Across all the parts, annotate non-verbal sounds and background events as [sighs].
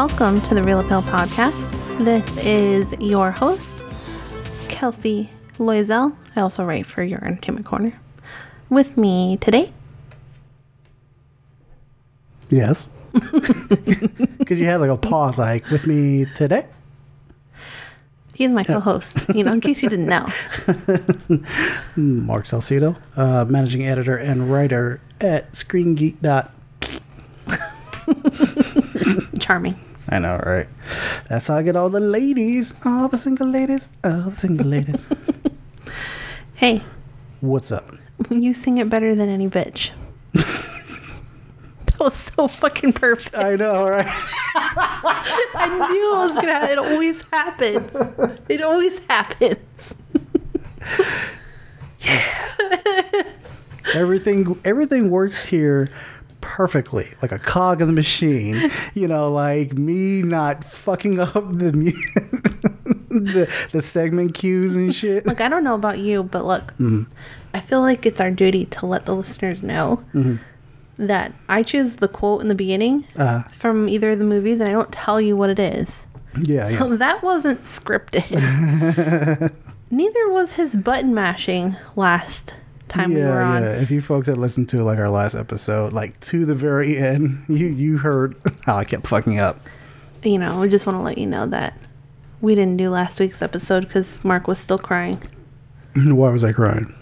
Welcome to the Reel Appeal Podcast. This is your host, Kelsey Loisel. I also write for your Entertainment Corner. With me today, Yes. [laughs] Because you had like a pause, like with me today. he's my co-host. You know, in case you didn't know. [laughs] Mark Salcedo, uh, managing editor and writer at ScreenGeek. Dot. [laughs] Charming. I know, right? That's how I get all the ladies, all the single ladies, all the single ladies. [laughs] Hey, What's up? you sing it better than any bitch. [laughs] that was so fucking perfect. I know, right? [laughs] I knew it was gonna. happen. It always happens. It always happens. Yeah. everything, everything works here perfectly, like a cog in the machine. [laughs] You know, like me not fucking up the [laughs] the, the segment cues and shit. Look, I don't know about you, but look, I feel like it's our duty to let the listeners know that I choose the quote in the beginning Uh, from either of the movies, and I don't tell you what it is. yeah, So yeah. that wasn't scripted. [laughs] Neither was his button mashing last time we were on. If you folks had listened to like our last episode, like to the very end, [laughs] you you heard how I kept fucking up. You know, we just want to let you know that we didn't do last week's episode because Mark was still crying [laughs] Why was I crying?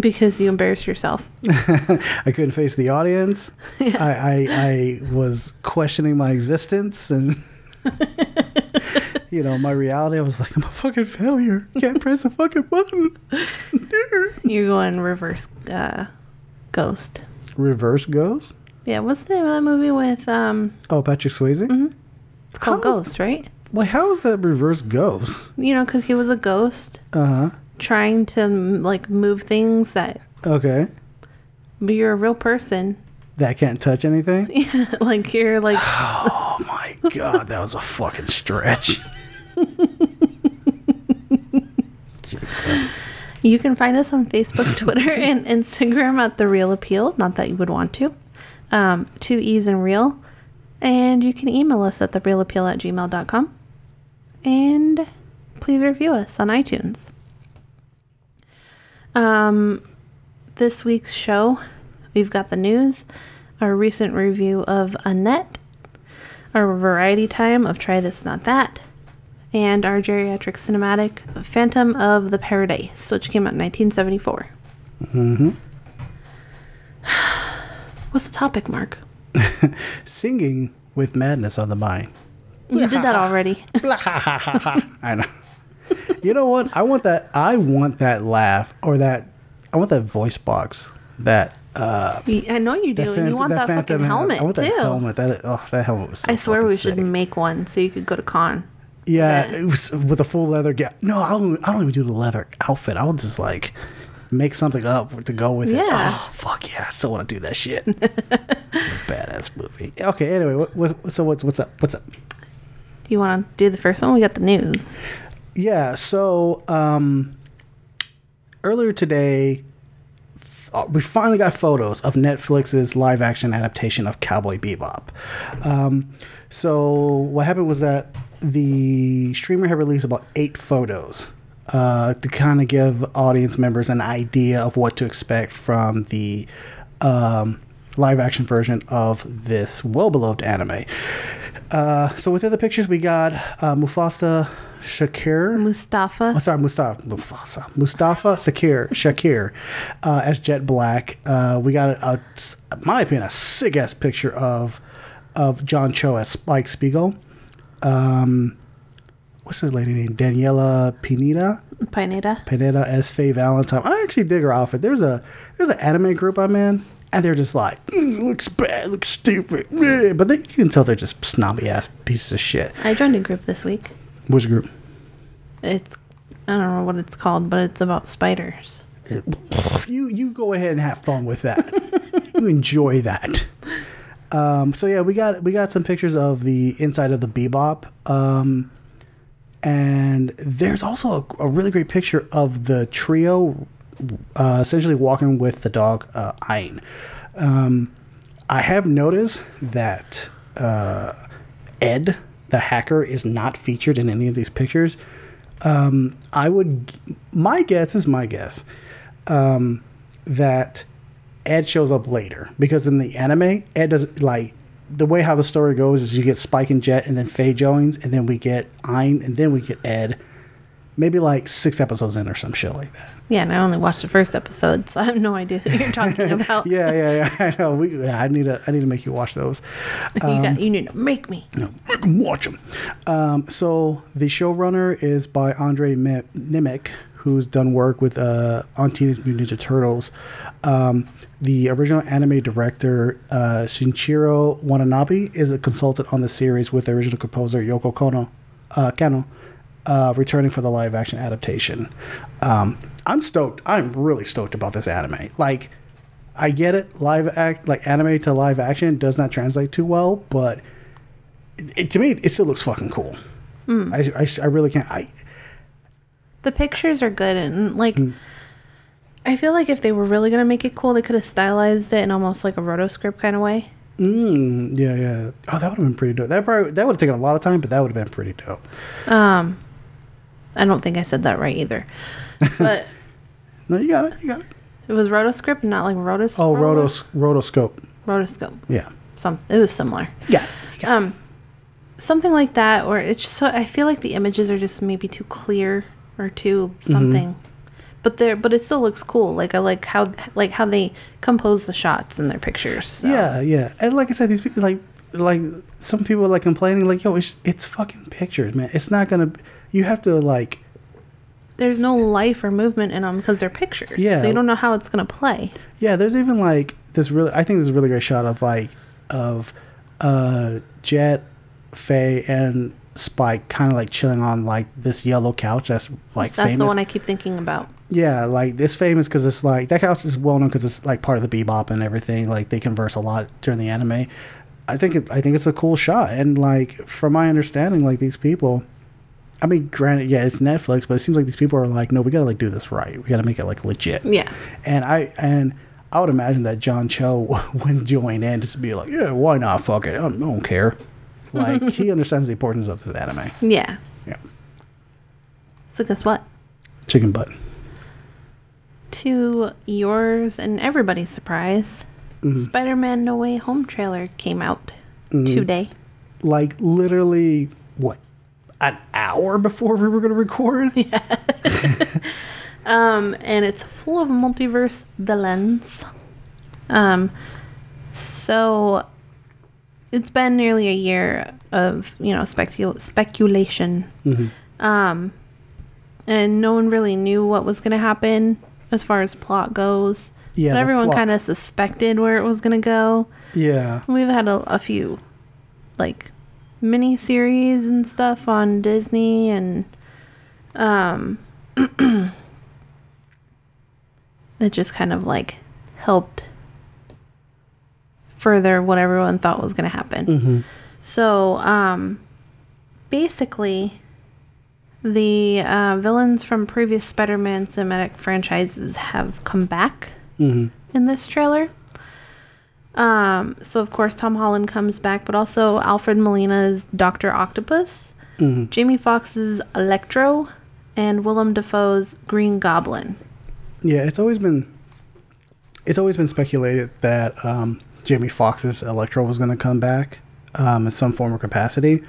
because you embarrassed yourself. [laughs] I couldn't face the audience. I, I I was questioning my existence and you know my reality. I was like, I'm a fucking failure. Can't [laughs] press a fucking button. [laughs] You're going reverse uh, ghost. Reverse goes. Yeah, what's the name of that movie with um? Oh, Patrick Swayze. It's called How Ghost, right? Well, how is that reverse goes? You know, because he was a ghost Uh huh. trying to like move things that, Okay. but you're a real person. That can't touch anything. Yeah, [laughs] like you're like Oh my god, that was a fucking stretch. Jesus. You can find us on Facebook, [laughs] Twitter, and Instagram at The Reel Appeal. Not that you would want to. Um, two E's and reel. And you can email us at thereelappeal at gmail.com. And please review us on iTunes. Um, this week's show, we've got the news, our recent review of Annette, our variety time of Try This Not That, and our geriatric cinematic Phantom of the Paradise, which came out in 1974. Mm-hmm. [sighs] What's the topic, Mark? [laughs] Singing with madness on the mind. You did that [laughs] already. [laughs] I know. You know what? I want that. I want that laugh or that. I want that voice box. That. Uh, I know you do. that and you want that Phantom fucking helmet, I want too. that helmet. That oh, that helmet was. So I swear we should make one so you could go to con. Yeah, it was with a full leather. Ga- no, I don't. I don't even do the leather outfit. I'll just like make something up to go with it. Yeah. Oh fuck yeah! I still want to do that shit. [laughs] Badass movie. Okay. Anyway, what, what, so what's what's up? What's up? Do you want to do the first one? We got the news. Yeah. So um, earlier today, f- uh, we finally got photos of Netflix's live action adaptation of Cowboy Bebop. Um, so what happened was that the streamer had released about eight photos. Uh, to kind of give audience members an idea of what to expect from the um, live action version of this well beloved anime. Uh, so within the pictures, we got uh, Mufasa Shakir. Mustafa. Oh, sorry, Mustafa Mufasa Mustafa Shakir Shakir uh, as Jet Black. Uh, we got a, a, in my opinion, a sick ass picture of of John Cho as Spike Spiegel. Um, what's his lady name? Daniela Pineda. Pineda. Pineda as Faye Valentine. I actually dig her outfit. There's a there's an anime group I'm in, and they're just like "Mm, looks bad, looks stupid, eh," but they, you can tell they're just snobby ass pieces of shit. I joined a group this week. Which group? It's, I don't know what it's called, but it's about spiders. [laughs] you you go ahead and have fun with that. [laughs] you enjoy that. Um, so yeah, we got we got some pictures of the inside of the Bebop, um, and there's also a, a really great picture of the trio, uh, essentially walking with the dog uh, Ein. Um, I have noticed that uh, Ed, the hacker, is not featured in any of these pictures, um, I would. My guess is my guess um, that Ed shows up later because in the anime, Ed does like the way how the story goes is you get Spike and Jet, and then Faye Jones, and then we get Ein, and then we get Ed. Maybe like six episodes in or some shit like that. Yeah, and I only watched the first episode, so I have no idea what you're talking [laughs] about. Yeah, yeah, yeah. [laughs] I know. We, yeah, I need to. I need to make you watch those. [laughs] you, got, you need to make me. You know, 'em watch them. Um, so the showrunner is by Andre Mi- Nemec, who's done work with uh, on Teenage Mutant Ninja Turtles. Um, the original anime director uh, Shinichiro Watanabe is a consultant on the series with the original composer Yoko Kono, uh, Kanno, uh, returning for the live action adaptation. Um, I'm stoked. I'm really stoked about this anime. Like, I get it. Live act like anime to live action does not translate too well, but it, it- to me it still looks fucking cool. I, I, I really can't. I The pictures are good, and like, I feel like if they were really gonna make it cool, they could have stylized it in almost like a rotoscript kind of way. mm, yeah yeah. Oh, that would have been pretty dope. That probably that would have taken a lot of time, but that would have been pretty dope. Um, I don't think I said that right either, but [laughs] No, you got it. You got it. it was rotoscript, not like rotos. Oh, roto- rotos rotoscope. rotoscope. Yeah. Some it was similar. Yeah. Um, something like that, or it's just so I feel like the images are just maybe too clear or too Mm-hmm. But there, but it still looks cool. Like I like how like how they compose the shots in their pictures. so. Yeah, yeah. And like I said, these people like like some people are like complaining like, yo, it's it's fucking pictures, man. It's not gonna. You have to like. there's no life or movement in them because they're pictures. Yeah. So you don't know how it's gonna play. Yeah, there's even like this really. I think there's a really great shot of like of uh Jet, Faye, and Spike kind of like chilling on like this yellow couch that's like famous. That's famous. the one I keep thinking about. Yeah, like it's famous because it's like that couch is well known because it's like part of the bebop and everything. Like they converse a lot during the anime. I think it, I think it's a cool shot, and like from my understanding, like these people. I mean, granted, yeah, it's Netflix, but it seems like these people are like, no, we gotta like do this right. We gotta make it like legit. Yeah. And I and I would imagine that John Cho [laughs] wouldn't join in just to be like, yeah, why not? Fuck it, I don't, I don't care. Like he [laughs] understands the importance of this anime. Yeah. Yeah, So guess what? chicken butt. To yours and everybody's surprise, Mm-hmm. Spider-Man: No Way Home trailer came out Mm-hmm. today. like literally what an hour before we were going to record [laughs] [laughs] Um, and it's full of multiverse villains. Um, so it's been nearly a year of you know specul- speculation. Um, and no one really knew what was going to happen as far as plot goes. Yeah, but everyone kind of suspected where it was going to go. yeah We've had a, a few like mini series and stuff on Disney and um [clears throat] that just kind of like helped further what everyone thought was going to happen. So, um basically the uh, villains from previous Spider-Man cinematic franchises have come back in this trailer. Um, so of course Tom Holland comes back, but also Alfred Molina's Doctor Octopus, Jamie Foxx's Electro, and Willem Dafoe's Green Goblin. yeah it's always been it's always been speculated that um, jamie foxx's electro was going to come back um, in some form or capacity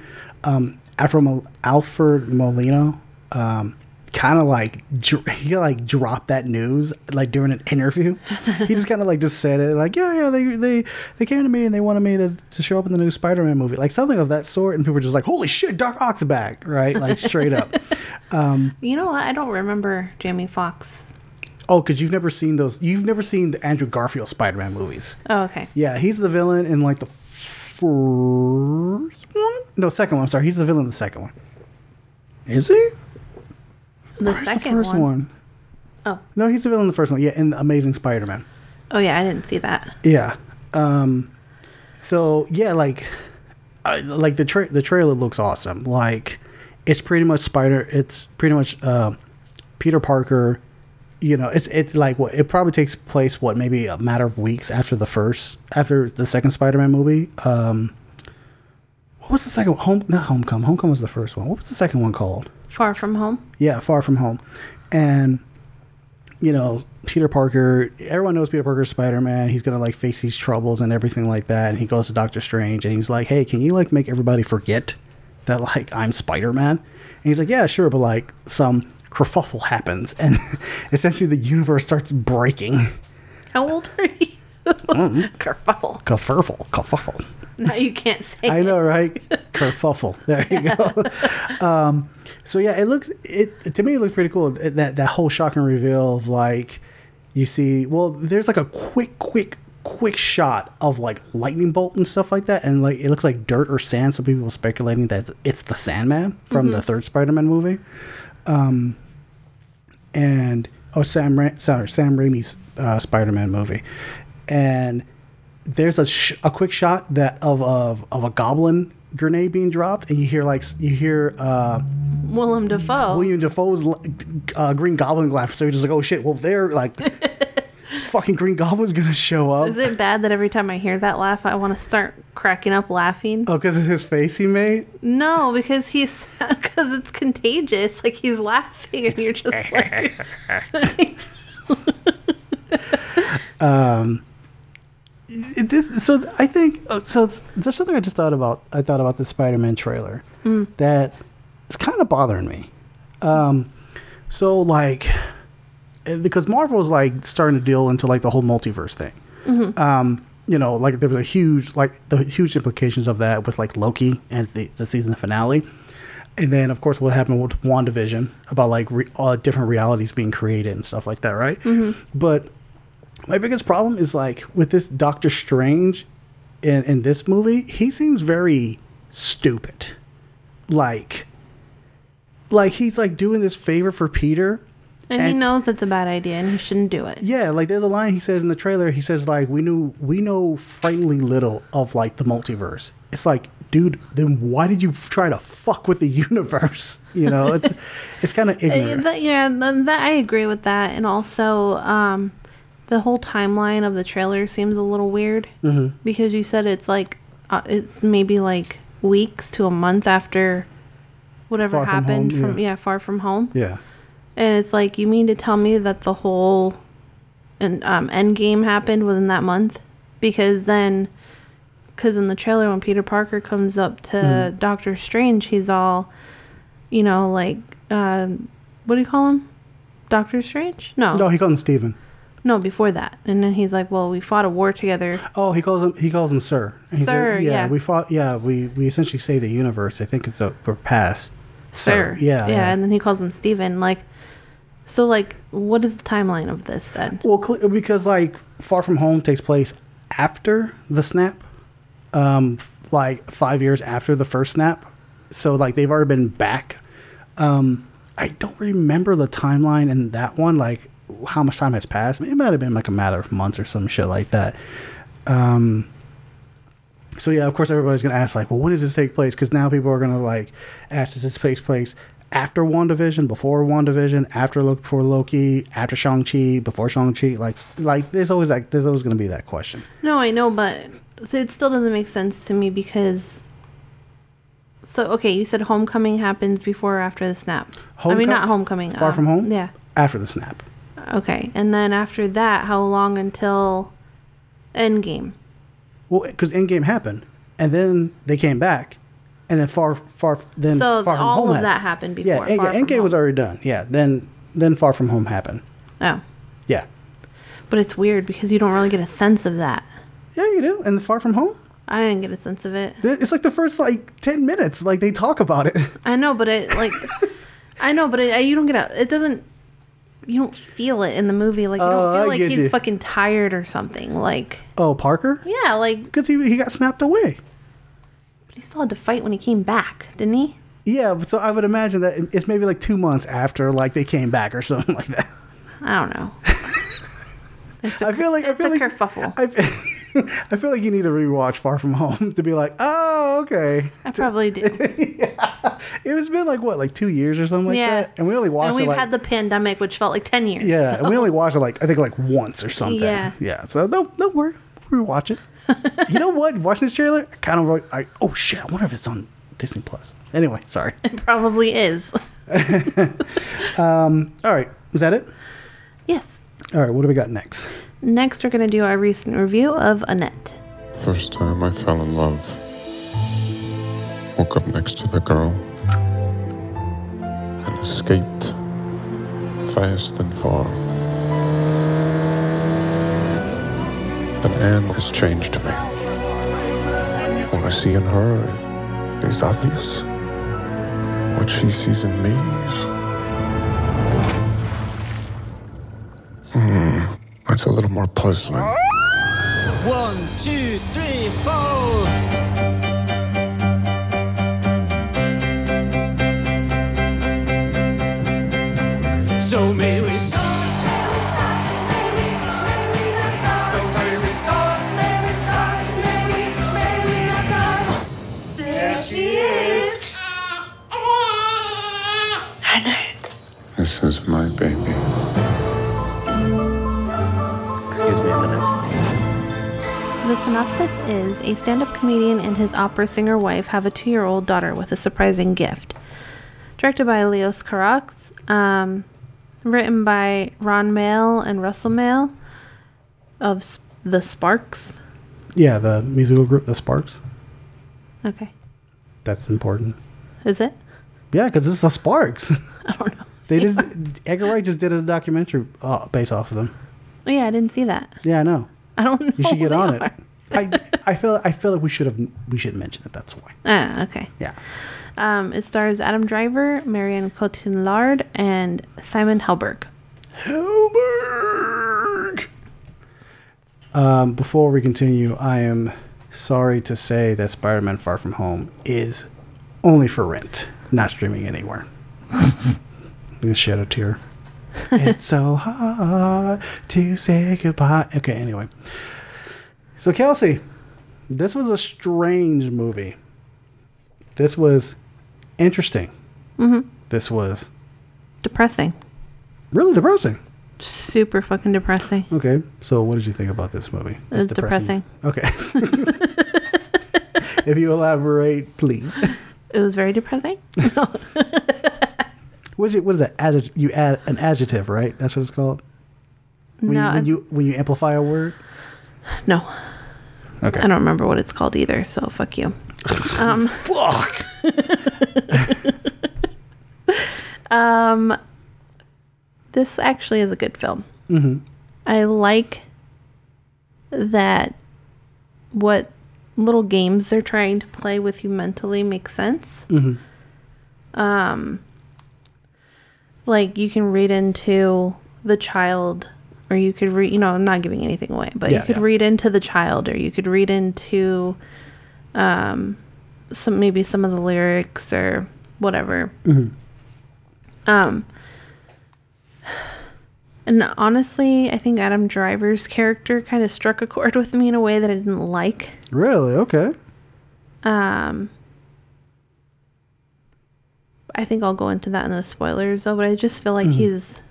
um, Alfred, alfred molino um, kind of like dr- he like dropped that news like during an interview [laughs] he just kind of like just said it like yeah yeah they they they came to me and they wanted me to, to show up in the new spider-man movie like something of that sort and people were just like holy shit doc ock's back right like straight up [laughs] You know what? I don't remember Jamie Foxx. Oh because you've never seen those you've never seen the andrew garfield spider-man movies Oh, okay. yeah he's the villain in like the first one no second one i'm sorry he's the villain in the second one is he The Where's second the first one. one? Oh. No, he's the villain in the first one. Yeah, in the Amazing Spider-Man. Oh yeah, I didn't see that. Yeah. Um. So yeah, like, I, like the tra- the trailer looks awesome. Like, it's pretty much Spider. It's pretty much uh, Peter Parker. You know, it's it's like what it probably takes place. What maybe a matter of weeks after the first, after the second Spider-Man movie. Um. What was the second one? Home? Not Homecoming. Homecoming was the first one. What was the second one called? Far from home. Yeah, Far From Home. And, you know, Peter Parker, everyone knows Peter Parker's Spider Man. He's going to like face these troubles and everything like that. And he goes to Doctor Strange and he's like, hey, can you like make everybody forget that like I'm Spider Man? And he's like, yeah, sure. But like some kerfuffle happens and [laughs] essentially the universe starts breaking. How old are you? Kerfuffle. Kerfuffle. Kerfuffle. Now you can't say. I know, right? Kerfuffle. There you go. [laughs] um, so yeah, it looks it to me. It looks pretty cool. That that whole shocking reveal of like you see. Well, there's like a quick, quick, quick shot of like lightning bolt and stuff like that, and like it looks like dirt or sand. Some people are speculating that it's the Sandman from the third Spider-Man movie. Um, and oh, Sam, Ra- sorry, Sam Raimi's uh, Spider-Man movie, and there's a sh- a quick shot that of of of a goblin grenade being dropped, and you hear like you hear uh, Willem Dafoe. Willem Dafoe's uh, Green Goblin laugh. So you're just like, oh shit! Well, they're like, [laughs] fucking Green Goblin's gonna show up. Is it bad that every time I hear that laugh, I want to start cracking up laughing? Oh, because of his face he made. No, because he's because [laughs] it's contagious. Like he's laughing, and you're just like, [laughs] this, so I think uh, so. There's something I just thought about. I thought about the Spider-Man trailer that it's kind of bothering me. Um, so like, because Marvel's like starting to deal into like the whole multiverse thing. Um, you know, like there was a huge like the huge implications of that with like Loki and the, the season finale. And then, of course, what happened with WandaVision about like re- uh, different realities being created and stuff like that, right? But my biggest problem is like with this Doctor Strange in in this movie, he seems very stupid. Like like he's like doing this favor for Peter. And he knows it's a bad idea, and he shouldn't do it. Yeah, like there's a line he says in the trailer, he says like we knew we know frighteningly little of like the multiverse. It's like, dude, then why did you f- try to fuck with the [laughs] universe? You know, it's [laughs] it's kind of Uh, ignorant. yeah, th- that I agree with that, and also um, the whole timeline of the trailer seems a little weird Mm-hmm. because you said it's like uh, it's maybe like weeks to a month after whatever Far From happened Home, from yeah. yeah far from home, Yeah. And it's like you mean to tell me that the whole and um, end game happened within that month because then because in the trailer when Peter Parker comes up to Mm-hmm. Doctor Strange, he's all, you know, like, uh, what do you call him? Doctor Strange? No, No, he calls him Steven. No, before that. And then he's like, well, we fought a war together. Oh, he calls him. He calls him Sir. Sir, yeah. we fought. Yeah, we we essentially saved the universe. I think it's a past. Sir. Yeah, yeah. yeah. And then he calls him Steven. Like, so, like, what is the timeline of this then? Well, because like Far From Home takes place after the snap, um, like five years after the first snap. So like they've already been back. Um, I don't remember the timeline in that one. Like how much time has passed. It might have been like a matter of months or some shit like that. Um, so yeah, of course everybody's gonna ask like, well, when does this take place? Because now people are gonna like ask, does this take place after WandaVision, before WandaVision, after Loki, before Loki, after Shang Chi, before Shang Chi? Like, like there's always like there's always gonna be that question. No, I know, but it still doesn't make sense to me because. So okay, you said homecoming happens before or after the snap. I mean, not homecoming. Far uh, From Home? Yeah. After the snap, Okay, and then after that, how long until Endgame? well, because Endgame happened, and then they came back, and then far, far, then So Far From all Home of happened. that happened before. Yeah, Far From Endgame was Home. already done. Yeah, then then Far From Home happened. Oh, Yeah, but it's weird because you don't really get a sense of that. yeah, you do. And Far From Home, I didn't get a sense of it. it's like the first like ten minutes, like they talk about it. [laughs] I know, but it like, I know, but it, you don't get a. It doesn't. You don't feel it in the movie. Like you Oh, don't feel like get he's you. fucking tired or something. Like Oh, Parker, yeah, like because he he got snapped away. But he still had to fight when he came back, didn't he? Yeah, so I would imagine that it's maybe like two months after like they came back or something [laughs] like that. I don't know. [laughs] It's a, I feel like I it's feel a like kerfuffle. I feel, [laughs] I feel like you need to rewatch Far From Home to be like, oh, okay. I probably do. yeah. It was been like what, like two years or something like Yeah. that, and we only watched and it we've like had the pandemic, which felt like ten years. yeah, so- and we only watched it like I think like once or something. Yeah. yeah. So don't don't worry, rewatch it. You know what? Watch this trailer. I kind of I oh shit. I wonder if it's on Disney Plus. Anyway, sorry. It probably is. [laughs] [laughs] Um, all right, is that it? yes. All right, what do we got next? Next, we're going to do our recent review of Annette. First time I fell in love. Woke up next to the girl and escaped fast and far. But Anne has changed me. What I see in her is obvious. What she sees in me. Hmm, that's a little more puzzling. One, two, three, four. Synopsis is a stand up comedian and his opera singer wife have a two year old daughter with a surprising gift. Directed by Leos Carax, um, written by Ron Mael and Russell Mael of S- The Sparks. Yeah, the musical group, The Sparks. Okay. That's important. Is it? Yeah, because it's The Sparks. [laughs] I don't know. They just [laughs] Edgar Wright just did a documentary uh, based off of them. Oh, yeah, I didn't see that. Yeah, I know. I don't know. You should get on it. I I feel I feel like we should have we should mention it. That's why. Ah, okay. Yeah. Um, it stars Adam Driver, Marion Cotillard, and Simon Helberg. Helberg. Um, before we continue, I am sorry to say that Spider-Man: Far From Home is only for rent, not streaming anywhere. I'm [laughs] gonna shed a tear. [laughs] it's so hard to say goodbye. Okay, anyway. So Kelsey, this was a strange movie. This was interesting. Mm-hmm. This was Depressing. really depressing. Super fucking depressing. Okay, so what did you think about this movie? It was depressing. Okay. [laughs] if you elaborate, please. It was very depressing. [laughs] What is, it, what is that? Adject, you add an adjective, right? That's what it's called. When, no, you, when you when you amplify a word. no, Okay. I don't remember what it's called either. So fuck you. [laughs] Um, Fuck. [laughs] um, this actually is a good film. Mm-hmm. I like that what little games they're trying to play with you mentally makes sense. Um, like you can read into the child, or you could read. You know, I'm not giving anything away, but Yeah, you could yeah. read into the child, or you could read into um, some maybe some of the lyrics or whatever. Um, and honestly, I think Adam Driver's character kind of struck a chord with me in a way that I didn't like. Really? Okay. Um, I think I'll go into that in the spoilers though, but I just feel like he's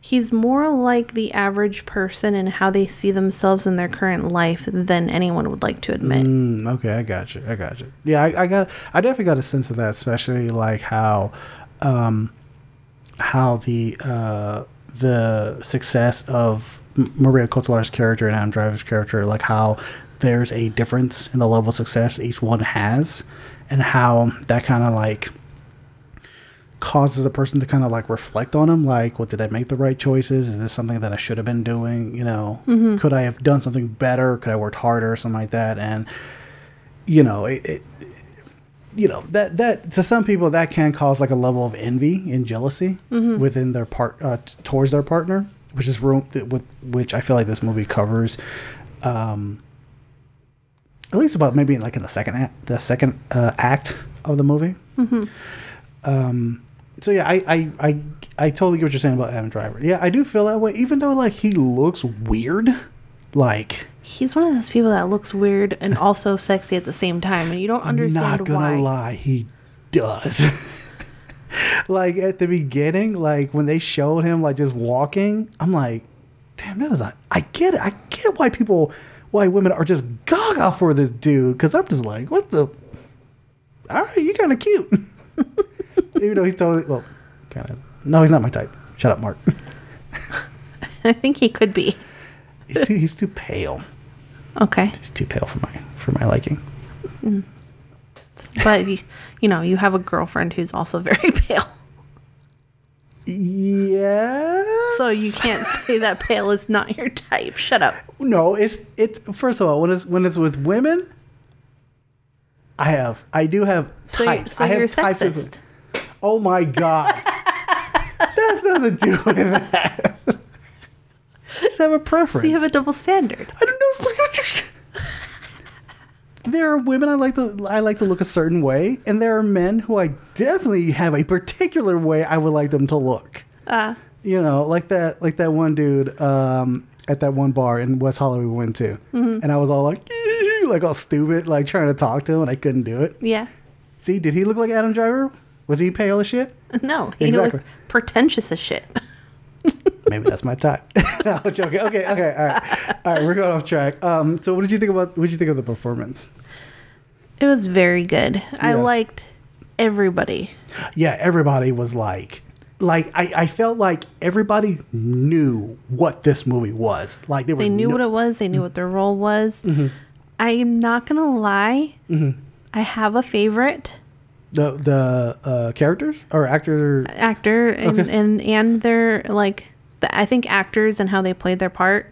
he's more like the average person and how they see themselves in their current life than anyone would like to admit. Mm, okay, I got you. I got you. Yeah, I, I got. I definitely got a sense of that, especially like how, um, how the uh, the success of Maria Cotillard's character and Adam Driver's character, like how there's a difference in the level of success each one has, and how that kind of like causes a person to kind of like reflect on them like what did i make the right choices? Is this something that i should have been doing? You know could i have done something better? Could i worked harder? or something like that. And you know it, it you know that that to some people that can cause like a level of envy and jealousy within their part uh, towards their partner which is room with which i feel like this movie covers um at least about maybe like in the second act, the second uh, act of the movie. Um so yeah I, I i i totally get what you're saying about adam driver yeah i do feel that way even though like he looks weird like He's one of those people that looks weird and [laughs] also sexy at the same time, and you don't I'm understand not gonna why. lie, he does. [laughs] like at the beginning, like when they showed him like just walking, I'm like, damn, that is I get it, I get get why people, why women are just gaga for this dude. Because I'm just like, what the? All right, you're kind of cute. [laughs] [laughs] Even though he's totally well, kind of. No, he's not my type. Shut up, Mark. [laughs] I think he could be. he's too he's too pale. Okay. He's too pale for my for my liking. Mm. But, you, know, you have a girlfriend who's also very [laughs] pale. Yeah. So you can't say that pale is not your type. Shut up. No, it's it's first of all when it's when it's with women. I have I do have So, you're- types. so I have you're types of- sexist. Oh my god. That's nothing to do with that. I just have a preference. You have a double standard. I don't know. There are women I like to I like to look a certain way, and there are men who I definitely have a particular way I would like them to look. Uh, You know, like that like that one dude um, at that one bar in West Hollywood we went to, Mm-hmm. and I was all like, like all stupid, like trying to talk to him, and I couldn't do it. yeah. See, did he look like Adam Driver? Was he pale as shit? [laughs] No, he Exactly. was pretentious as shit. [laughs] Maybe that's my type. [laughs] no, I'm joking. Okay, okay, all right, all right. We're going off track. Um, so what did you think about? What did you think of the performance? It was very good. I liked everybody. yeah, everybody was like, like I, I felt like everybody knew what this movie was. Like there was They knew no- what it was. They knew mm-hmm. what their role was. Mm-hmm. I'm not gonna lie. Mm-hmm. I have a favorite the the uh, characters or actor. actor, and Okay. and and their like. The, I think actors and how they played their part.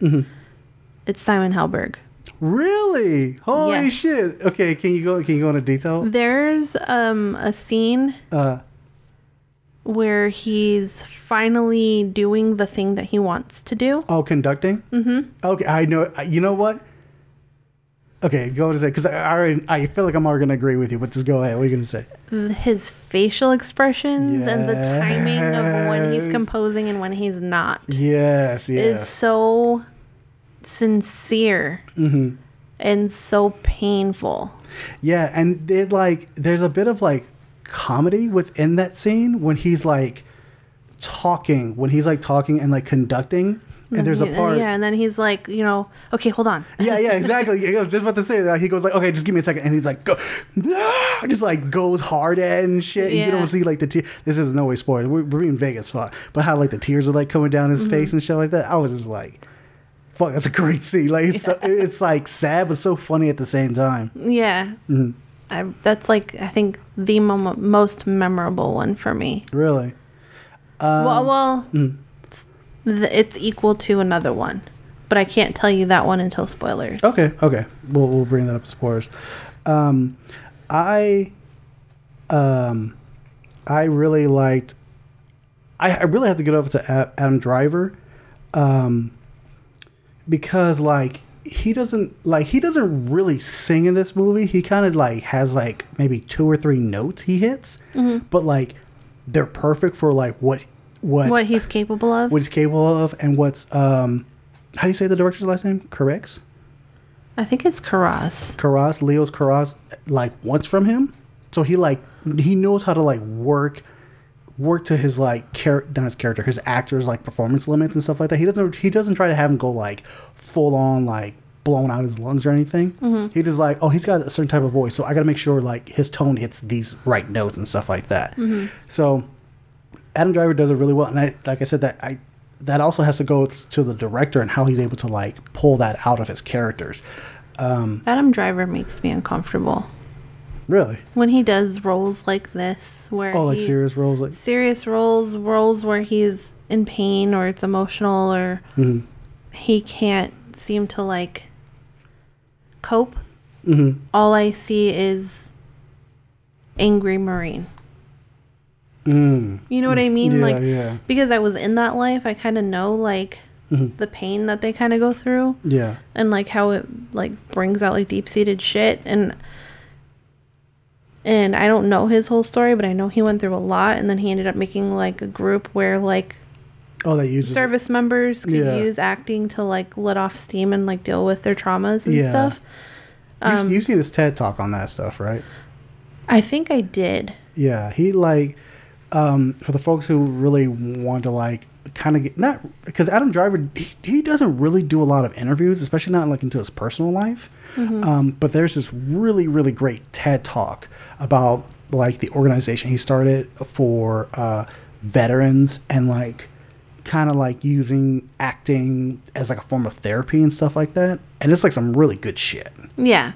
It's Simon Helberg. Really? Holy Yes. shit! Okay, can you go? Can you go into detail? There's um a scene Uh, where he's finally doing the thing that he wants to do. oh, conducting. Mm-hmm. Okay, I know. You know what? Okay, go to say because I I already I feel like I'm already gonna agree with you, but just go ahead. What are you gonna say? His facial expressions and the timing of when he's composing and when he's not Yes, yes. is so sincere Mm-hmm. and so painful. Yeah, and it like there's a bit of like comedy within that scene when he's like talking, when he's like talking and like conducting, and there's a part. yeah, and then he's like, you know, okay, hold on. Yeah, yeah, [laughs] exactly. I was just about to say that. He goes like, "Okay, just give me a second. and he's like, "Go," [laughs] just like goes hard at and shit. And you don't see like the tear. This is no way spoiler. We're, we're in Vegas, fuck. But how like the tears are like coming down his Mm-hmm. face and shit like that. I was just like, "Fuck, that's a great scene." Like it's so, it's like sad but so funny at the same time. Yeah. Mm-hmm. I, that's like I think the mo- most memorable one for me. Really. Um, well, well, mm. It's, equal to another one, but I can't tell you that one until spoilers. Okay, okay. We'll we'll bring that up as spoilers. Um, I um, I really liked. I, I really have to get over to Adam Driver, um, because like he doesn't like he doesn't really sing in this movie. He kind of like has like maybe two or three notes he hits, but like they're perfect for like what what What he's capable of? what he's capable of and what's um how do you say the director's last name? Corrects. I think it's Karas. Karas, Leos Karas, like wants from him. So he like he knows how to like work work to his like char- not his character, his actors like performance limits and stuff like that. He doesn't he doesn't try to have him go like full on like blown out his lungs or anything. He just like, oh, he's got a certain type of voice, so I got to make sure like his tone hits these right notes and stuff like that. So Adam Driver does it really well, and I like I said that I that also has to go to the director and how he's able to like pull that out of his characters. Um, Adam Driver makes me uncomfortable Really? when he does roles like this, where Oh, like he- serious roles, like serious roles, roles where he's in pain or it's emotional or Mm-hmm. he can't seem to like cope. Mm-hmm. All I see is angry Marine. Mm, You know what I mean? yeah, like yeah, because I was in that life, I kind of know like Mm-hmm. the pain that they kind of go through yeah, and like how it like brings out like deep-seated shit and and I don't know his whole story, but I know he went through a lot and then he ended up making like a group where like Oh, they use service members could Yeah. use acting to like let off steam and like deal with their traumas and Yeah. stuff. Um, you've seen his TED talk on that stuff, right? I think I did. Yeah, he like um, for the folks who really want to like kind of get not because Adam Driver he, he doesn't really do a lot of interviews, especially not like into his personal life. Um, but there's this really really great TED talk about like the organization he started for uh, veterans and like kind of like using acting as like a form of therapy and stuff like that. And it's like some really good shit. Yeah.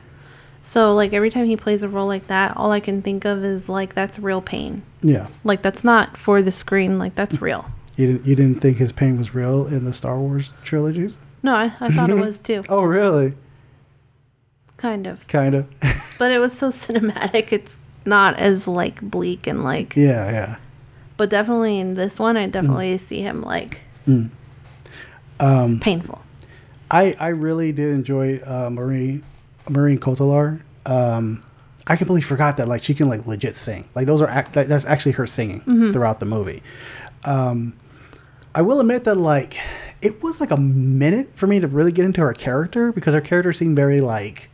So like every time he plays a role like that, all I can think of is like that's real pain. Yeah. Like that's not for the screen. Like that's real. You didn't you didn't think his pain was real in the Star Wars trilogies? No, I, I thought it was [laughs] too. Oh, really? Kind of. Kind of. [laughs] But it was so cinematic. It's not as like bleak and like. yeah, yeah. But definitely in this one, I definitely see him like Um, painful. I I really did enjoy uh, Marie Maureen Cotillard. Um, I completely forgot that like she can like legit sing. Like those are act- that's actually her singing throughout the movie. Um, I will admit that like it was like a minute for me to really get into her character because her character seemed very like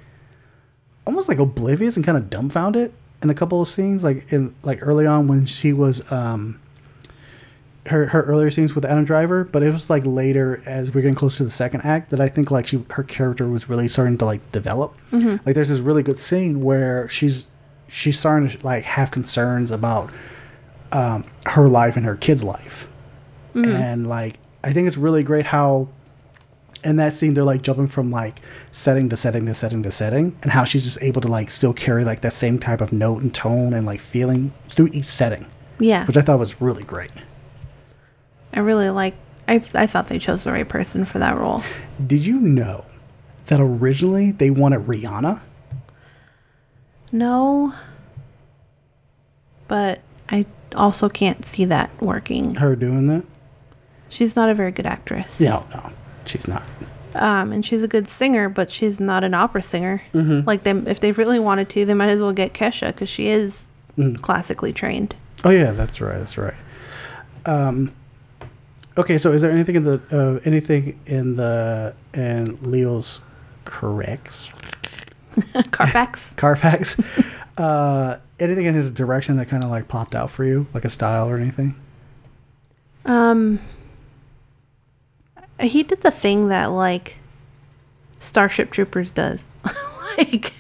almost like oblivious and kind of dumbfounded in a couple of scenes like in like early on when she was um her her earlier scenes with Adam Driver, but it was like later as we're getting close to the second act that I think like she her character was really starting to like develop. Like there's this really good scene where she's she's starting to like have concerns about um, her life and her kid's life, and like I think it's really great how in that scene they're like jumping from like setting to setting to setting to setting and how she's just able to like still carry like that same type of note and tone and like feeling through each setting Yeah. which i thought was really great I really like. I I thought they chose the right person for that role. Did you know that originally they wanted Rihanna? No. But I also can't see that working. Her doing that? She's not a very good actress. Yeah, no, she's not. Um, and she's a good singer, but she's not an opera singer. Mm-hmm. Like them, if they really wanted to, they might as well get Kesha because she is Mm. classically trained. Oh yeah, that's right. That's right. Um, okay, so is there anything in the uh, anything in the in Leos corrects [laughs] Carfax. Carfax? [laughs] uh, anything in his direction that kind of like popped out for you, like a style or anything? Um, he did the thing that like Starship Troopers does. [laughs] like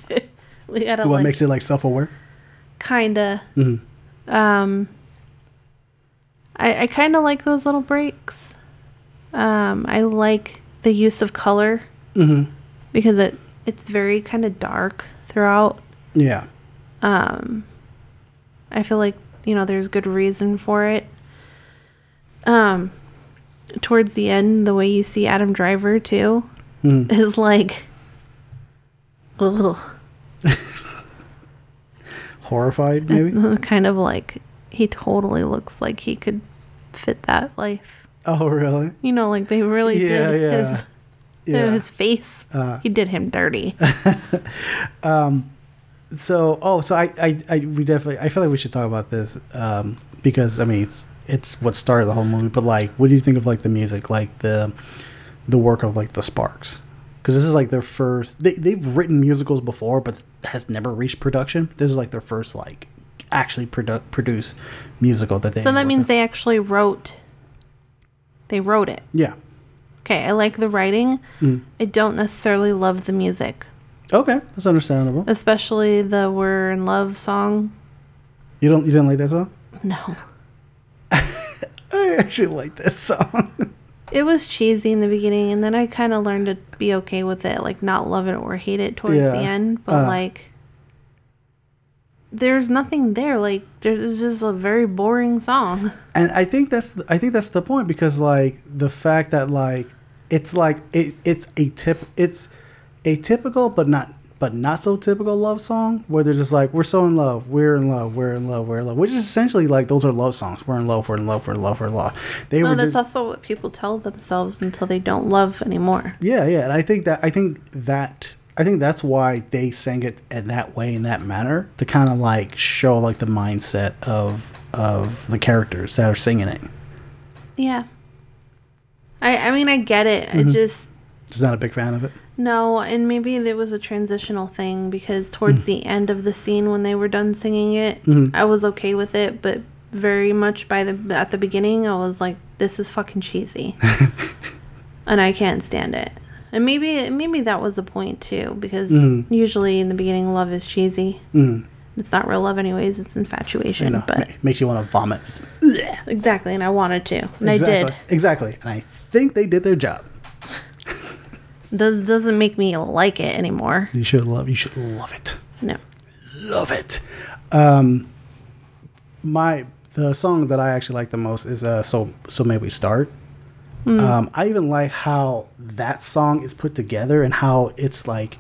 we gotta What like makes it like self-aware? kinda. Mhm. Um, I I kind of like those little breaks. Um, I like the use of color Mm-hmm. because it it's very kind of dark throughout. Yeah. Um, I feel like you know there's good reason for it. Um, towards the end, the way you see Adam Driver too Mhm. [laughs] is like, ugh, [laughs] Horrified, maybe. [laughs] kind of like he totally looks like he could fit that life. oh, really? You know, like they really Yeah, did yeah. his Yeah. his face. Uh, he did him dirty. [laughs] so oh so I, I i we definitely i feel like we should talk about this um because i mean it's it's what started the whole movie but like what do you think of like the music like the the work of like the sparks because this is like their first they, they've written musicals before but has never reached production this is like their first like actually produ- produce musical that they so that means on. they actually wrote. They wrote it. yeah Okay, I like the writing. Mm. I don't necessarily love the music, okay that's understandable especially the "We're in Love" song. you don't you didn't like that song No, [laughs] i actually like that song [laughs] it was cheesy in the beginning, and then I kind of learned to be okay with it, like not love it or hate it towards Yeah, the end. But uh. like, there's nothing there. Like, there's just a very boring song. [laughs] and I think that's I think that's the point because like the fact that like it's like it, it's a tip it's a typical but not but not so typical love song where they're just like we're so in love we're in love we're in love we're in love which is essentially like those are love songs we're in love we're in love we're in love we're in love they No, were that's just also what people tell themselves until they don't love anymore. yeah yeah and I think that I think that I think that's why they sang it in that way in that manner to kind of like show like the mindset of of the characters that are singing it Yeah. I I mean I get it. Mm-hmm. I just just not a big fan of it no, and maybe there was a transitional thing because towards the end of the scene when they were done singing it, Mhm. I was okay with it, but very much by the at the beginning. I was like, this is fucking cheesy, [laughs] and I can't stand it. And maybe maybe that was the point too, because Mm-hmm. usually in the beginning, love is cheesy. It's not real love, anyways. It's infatuation. Know, but ma- makes you want to vomit. Just- exactly, and I wanted to, and exactly. I did. Exactly. And I think they did their job. Does doesn't make me like it anymore. You should love. You should love it. No. Love it. Um, my the song that I actually like the most is uh, so so may we start. Um, I even like how that song is put together and how it's like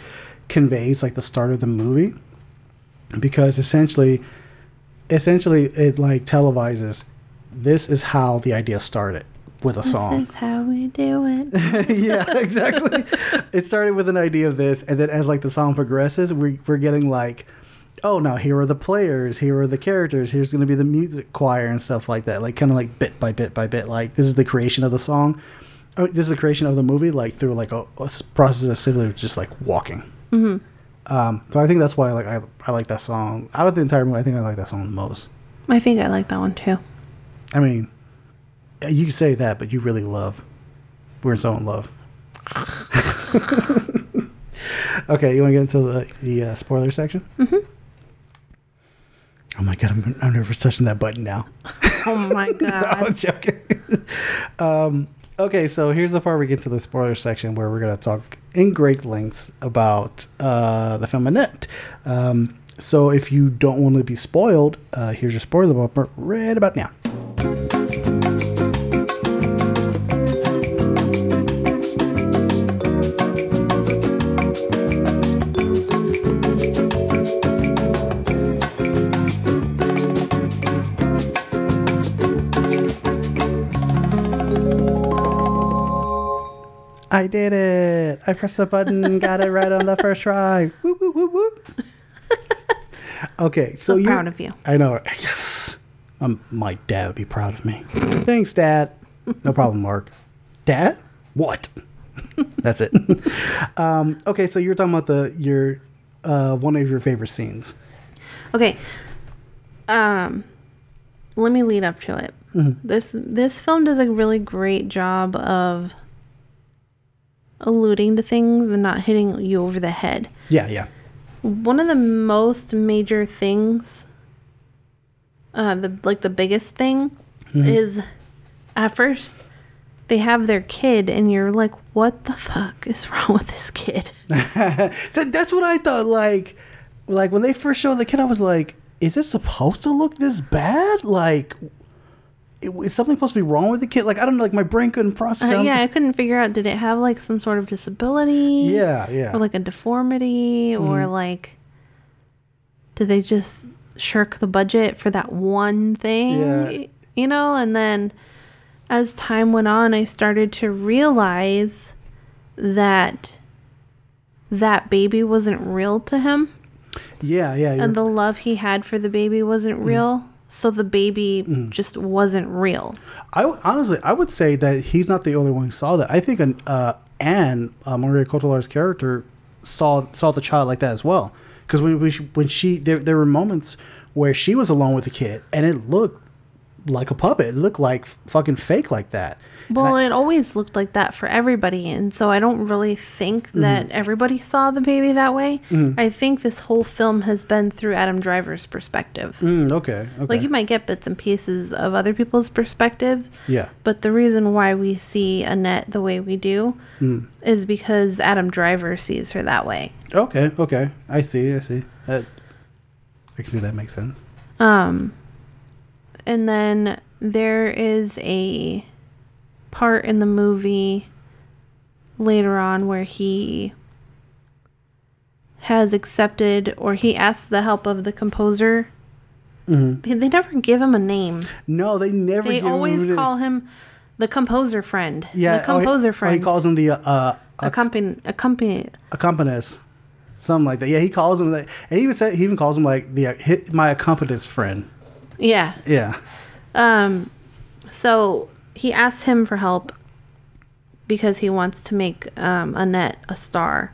conveys like the start of the movie because essentially essentially it like televises this is how the idea started with a song. This is how we do it. [laughs] yeah, exactly. [laughs] it started with an idea of this, and then as like the song progresses, we we're getting like, oh, now here are the players, here are the characters, here's going to be the music choir and stuff like that. Like kind of like bit by bit by bit. Like this is the creation of the song. Oh, this is the creation of the movie, like through like a process of simply just like walking. Mm-hmm. Um, so I think that's why like I I like that song. Out of the entire movie, I think I like that song the most. I think I like that one too. I mean, you can say that, but you really love. We're so in love. [laughs] [laughs] okay, you want to get into the, the uh, spoiler section? Mm-hmm. Oh my god, I'm, I'm nervous touching that button now. [laughs] Oh my [laughs] god. I'm joking. [laughs] um, okay, so here's the part we get to the spoiler section where we're going to talk in great lengths about uh, the film Annette. Um, so if you don't want to be spoiled, uh, here's your spoiler bumper right about now. Did it. I pressed the button, and got it right on the first try. Whoop, whoop, whoop, whoop. [laughs] okay, so So you, proud of you. I know. Yes. Um, my dad would be proud of me. Thanks, Dad. No problem, Mark. Dad? What? [laughs] That's it. [laughs] um, okay, so you were talking about the your uh, one of your favorite scenes. Okay. Um let me lead up to it. This this film does a really great job of alluding to things and not hitting you over the head. Yeah, yeah. One of the most major things uh the like the biggest thing is at first they have their kid and you're like what the fuck is [laughs] wrong with this kid? [laughs] That, that's what I thought. Like, like when they first showed the kid, I was like, "Is this supposed to look this bad? Like, it- is something supposed to be wrong with the kid? Like, I don't know. Like, my brain couldn't process. Uh, it. yeah, I couldn't figure out did it have like some sort of disability? yeah, yeah. or like a deformity or Mm-hmm. like did they just shirk the budget for that one thing Yeah. you know and then as time went on i started to realize that that baby wasn't real to him yeah, yeah. and the love he had for the baby wasn't Mm-hmm. real so the baby just wasn't real I honestly, I would say that he's not the only one who saw that. I think an, uh, Anne, uh, Maria Cotillard's character, saw saw the child like that as well. Because when we, when she there, there were moments where she was alone with the kid, and it looked like a puppet. It looked like fucking fake like that. Well, it always looked like that for everybody, and so I don't really think Mm-hmm. that everybody saw the baby that way. I think this whole film has been through Adam Driver's perspective. Mm, okay, okay. Like you might get bits and pieces of other people's perspective, yeah. but the reason why we see Annette the way we do Mm. is because Adam Driver sees her that way. Okay, okay. I see. I see. That I can see that makes sense. Um, and then there is a part in the movie later on where he has accepted or he asks the help of the composer. They, they never give him a name. No, they never. They give him always a- call him the composer friend. Yeah, the composer oh, he, friend. he calls him the uh, uh, accompany, accompany. accompanist, something like that. Yeah, he calls him that, and he even said he even calls him like the my accompanist friend. Yeah. Yeah. Um, so he asks him for help because he wants to make um, Annette a star,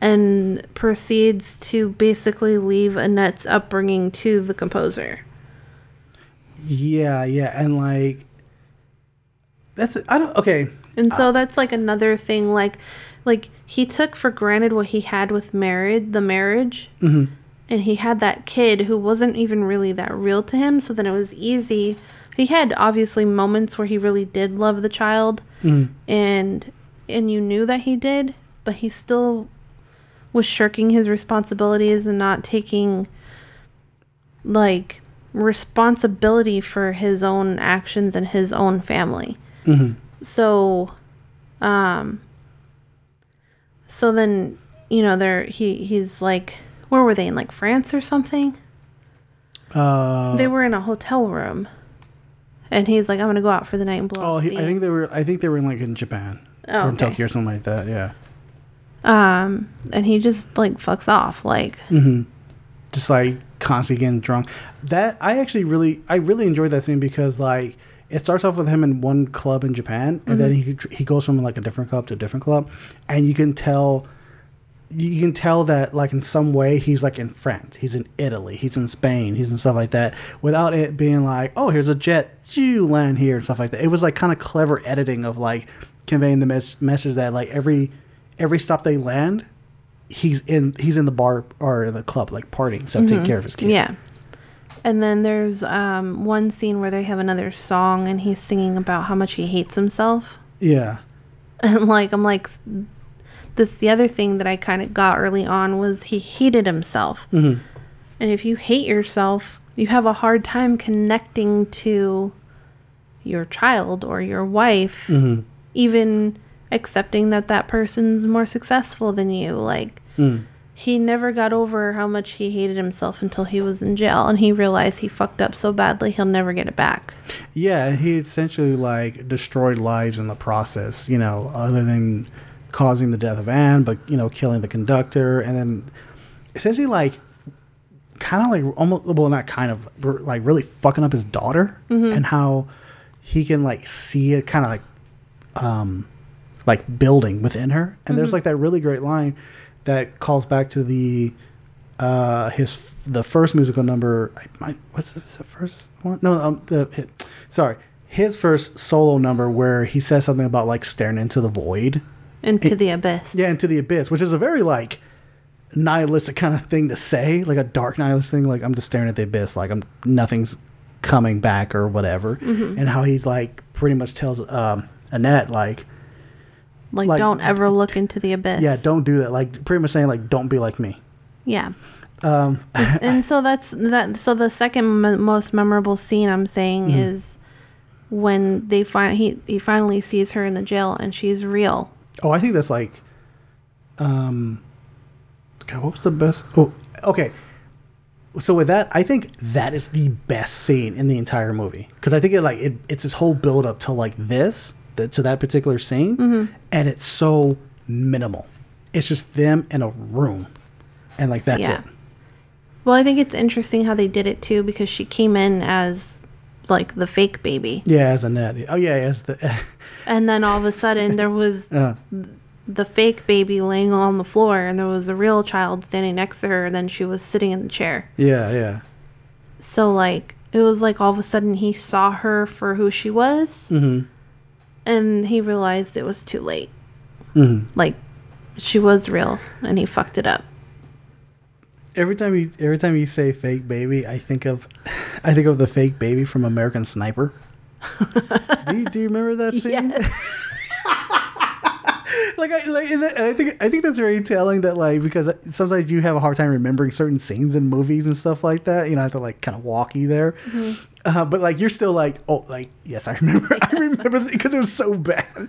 and proceeds to basically leave Annette's upbringing to the composer. Yeah, yeah, and like that's I don't okay. And so that's like another thing like like he took for granted what he had with married the marriage. Mm-hmm. And he had that kid who wasn't even really that real to him, so then it was easy. He had obviously moments where he really did love the child Mm-hmm. and and you knew that he did, but he still was shirking his responsibilities and not taking like responsibility for his own actions and his own family. So, um, so then you know there he he's like where were they in like France or something? Uh, they were in a hotel room, and he's like, "I'm gonna go out for the night and blow." oh, he, I think they were. I think they were in like in Japan Oh, or in okay. Tokyo or something like that. Yeah, Um, and he just like fucks off. Like, Mm-hmm. just like constantly getting drunk. That I actually really, I really enjoyed that scene because like it starts off with him in one club in Japan, and then he he goes from like a different club to a different club, and you can tell. You can tell that, like in some way, he's like in France, he's in Italy, he's in Spain, he's in stuff like that, without it being like, oh, here's a jet, you land here and stuff like that. It was like kind of clever editing of like conveying the mes- message that like every every stop they land, he's in he's in the bar or in the club like partying, so take care of his kid. yeah. And then there's um one scene where they have another song, and he's singing about how much he hates himself. yeah, [laughs] And like, I'm like, this the other thing that I kind of got early on was he hated himself. Mm-hmm. And if you hate yourself, you have a hard time connecting to your child or your wife, Mm-hmm. even accepting that that person's more successful than you. Like, Mm. he never got over how much he hated himself until he was in jail and he realized he fucked up so badly he'll never get it back. yeah. He essentially like destroyed lives in the process. You know, other than causing the death of Anne, but you know, killing the conductor, and then essentially like kind of like almost well, not kind of like really fucking up his daughter, and how he can like see it kind of like um like building within her. And there's like that really great line that calls back to the uh his f- the first musical number I might what's the, the first one? No um the it, sorry his first solo number where he says something about like staring into the void Into the abyss. yeah into the abyss which is a very like nihilistic kind of thing to say like a dark nihilist thing like i'm just staring at the abyss like i'm nothing's coming back or whatever and how he's like pretty much tells um annette like Like, Like- don't ever look into the abyss. yeah don't do that like pretty much saying like don't be like me Yeah. Um, [laughs] and so that's that. So the second m- most memorable scene I'm saying Mm-hmm. is when they find he he finally sees her in the jail and she's real. Oh, I think that's like, um, God, what was the best? Oh, okay. So with that, I think that is the best scene in the entire movie because I think it like it, it's this whole build up to like this that, to that particular scene, and it's so minimal. It's just them in a room, and like that's Yeah. it. Well, I think it's interesting how they did it too because she came in as like the fake baby, Yeah, as Annette. Oh yeah, as the [laughs] and then all of a sudden there was [laughs] uh, the fake baby laying on the floor, and there was a real child standing next to her, and then she was sitting in the chair. yeah, yeah. So like it was like all of a sudden he saw her for who she was, Mm-hmm. and he realized it was too late. Mm-hmm. Like she was real, and he fucked it up. Every time you every time you say fake baby, I think of I think of the fake baby from American Sniper. [laughs] do, you, do you remember that scene? [laughs] like I like and I think I think that's very telling that like because sometimes you have a hard time remembering certain scenes in movies and stuff like that. You know, I have to like kind of walk you there. Uh, but like you're still like oh like yes I remember [laughs] I remember because it was so bad.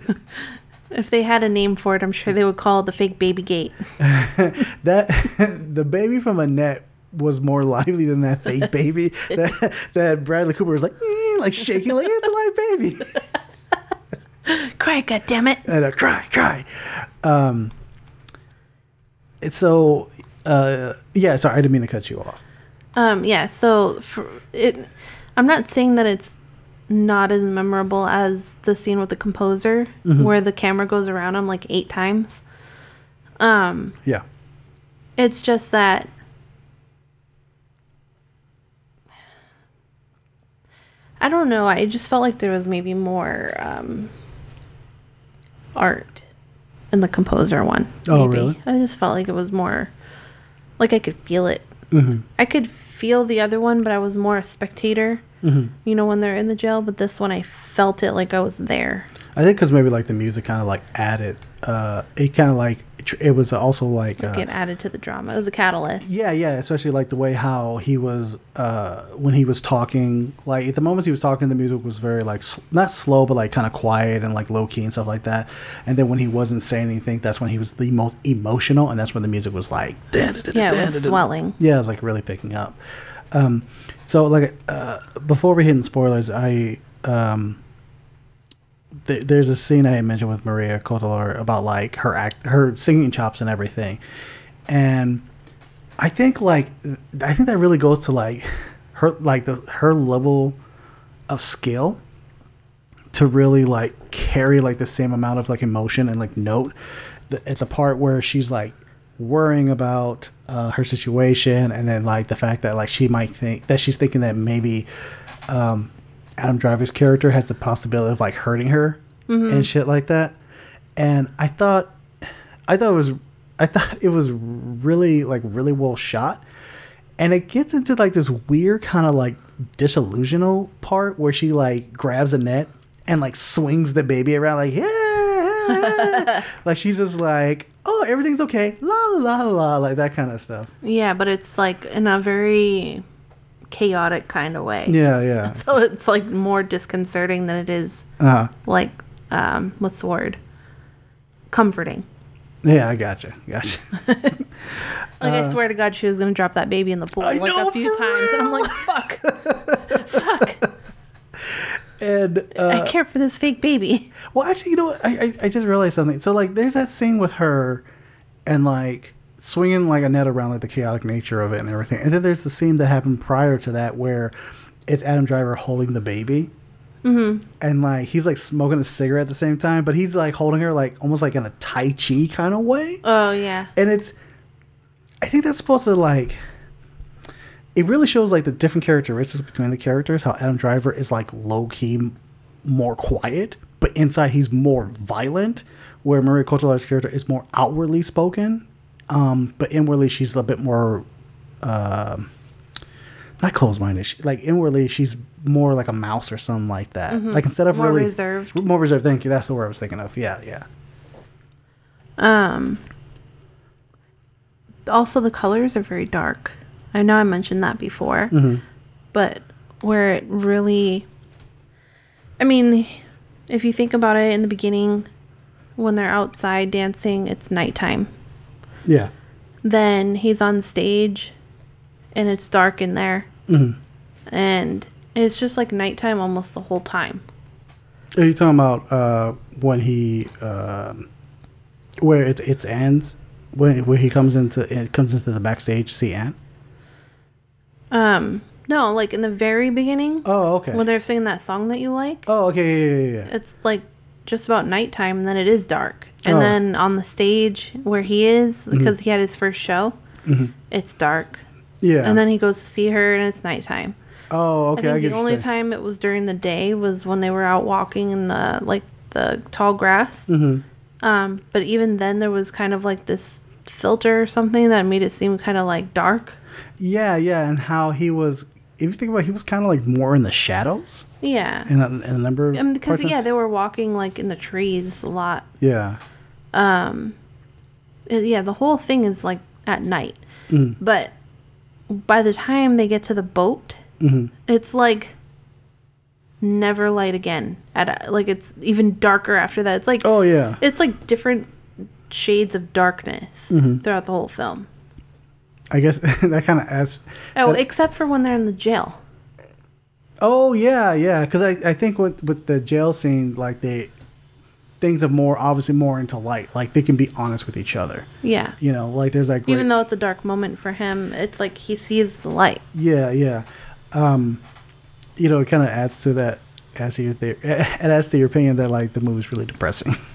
If they had a name for it, I'm sure they would call it the fake baby gate. [laughs] that the baby from Annette was more lively than that fake baby [laughs] that, that Bradley Cooper was like "Eh," like shaking like it's a live baby [laughs] Cry, God damn it! and uh, cry cry um it's so uh yeah sorry I didn't mean to cut you off Um, yeah. So for it, I'm not saying that it's not as memorable as the scene with the composer where the camera goes around him like eight times. Um, yeah it's just that I don't know. I just felt like there was maybe more um, art in the composer one. Oh, maybe. really? I just felt like it was more like I could feel it. Mm-hmm. I could feel the other one, but I was more a spectator. Mm-hmm. You know, when they're in the jail, but this one I felt it like I was there. I think because maybe like the music kind of like added, uh, it kind of like it was also like, uh, added to the drama. It was a catalyst. yeah, yeah, especially like the way how he was uh, when he was talking. Like at the moments he was talking, the music was very like s- not slow, but like kind of quiet and like low key and stuff like that. And then when he wasn't saying anything, that's when he was the most emotional, and that's when the music was like, Yeah, it was swelling. yeah, it was like really picking up. Um, so like uh, before we hit in spoilers, I um, th- there's a scene I mentioned with Maria Cotillard about like her act, her singing chops and everything, and I think like I think that really goes to like her like the her level of skill to really like carry like the same amount of like emotion and like note. At the part where she's like worrying about uh, her situation and then like the fact that like she might think that she's thinking that maybe um, Adam Driver's character has the possibility of like hurting her mm-hmm. and shit like that. And I thought I thought it was I thought it was really like really well shot. And it gets into like this weird kind of like disillusional part where she like grabs Annette and like swings the baby around like yeah [laughs] like she's just like oh everything's okay. La la la like that kind of stuff. Yeah, but it's like in a very chaotic kind of way. yeah yeah [laughs] So it's like more disconcerting than it is uh, like um what's the word? Comforting. yeah i gotcha gotcha [laughs] Like I swear to God, she was gonna drop that baby in the pool Uh, I like know, a few times, and I'm like, fuck, [laughs] fuck. and uh, I care for this fake baby. Well, actually, you know what? I, I I just realized something. So like, there's that scene with her, and like swinging like Annette around like the chaotic nature of it and everything. And then there's the scene that happened prior to that where it's Adam Driver holding the baby. Mm-hmm. And like he's like smoking a cigarette at the same time, but he's like holding her like almost like in a Tai Chi kind of way. Oh yeah, And it's, I think that's supposed to like, it really shows like the different characteristics between the characters. How Adam Driver is like low key, more quiet, but inside he's more violent. Where Maria Cotillard's character is more outwardly spoken, um, but inwardly she's a bit more, um not closed minded. Like inwardly she's more like a mouse or something like that. Like instead of Mm-hmm. More really reserved. more reserved. Thank you. That's the word I was thinking of. Yeah, yeah. Um. Also, the colors are very dark. I know I mentioned that before, but where it really, I mean, if you think about it in the beginning, when they're outside dancing, it's nighttime. Yeah. Then he's on stage, and it's dark in there, and it's just like nighttime almost the whole time. Are you talking about uh, when he um, where it it ends when when he comes into it comes into the backstage to see Anne? Um, no, like in the very beginning, Oh, okay. when they're singing that song that you like. oh, okay. Yeah, yeah, yeah. it's like just about nighttime and then it is dark and Oh. then on the stage where he is because he had his first show it's dark Yeah. and then he goes to see her and it's nighttime oh, okay. I, think get the only time it was during the day was when they were out walking in the like the tall grass Mm-hmm. um but even then there was kind of like this filter or something that made it seem kind of like dark Yeah, yeah, and how he was. If you think about, it, he was kind of like more in the shadows yeah in a, in a number of I mean, because yeah they were walking like in the trees a lot yeah, it- yeah, the whole thing is like at night. Mm. But by the time they get to the boat, Mm-hmm. it's like never light again. At like it's even darker after that. It's like Oh yeah, it's like different shades of darkness Mm-hmm. throughout the whole film. I guess [laughs] that kind of adds. Oh, that- except for when they're in the jail. Oh yeah, yeah. Because I, I think with with the jail scene, like they things are more obviously more into light. Like they can be honest with each other. Yeah. You know, like there's like Even though it's a dark moment for him, it's like he sees the light. yeah, yeah. Um, you know, it kind of adds to that. Adds to your theory. [laughs] It adds to your opinion that like the movie's really depressing [laughs]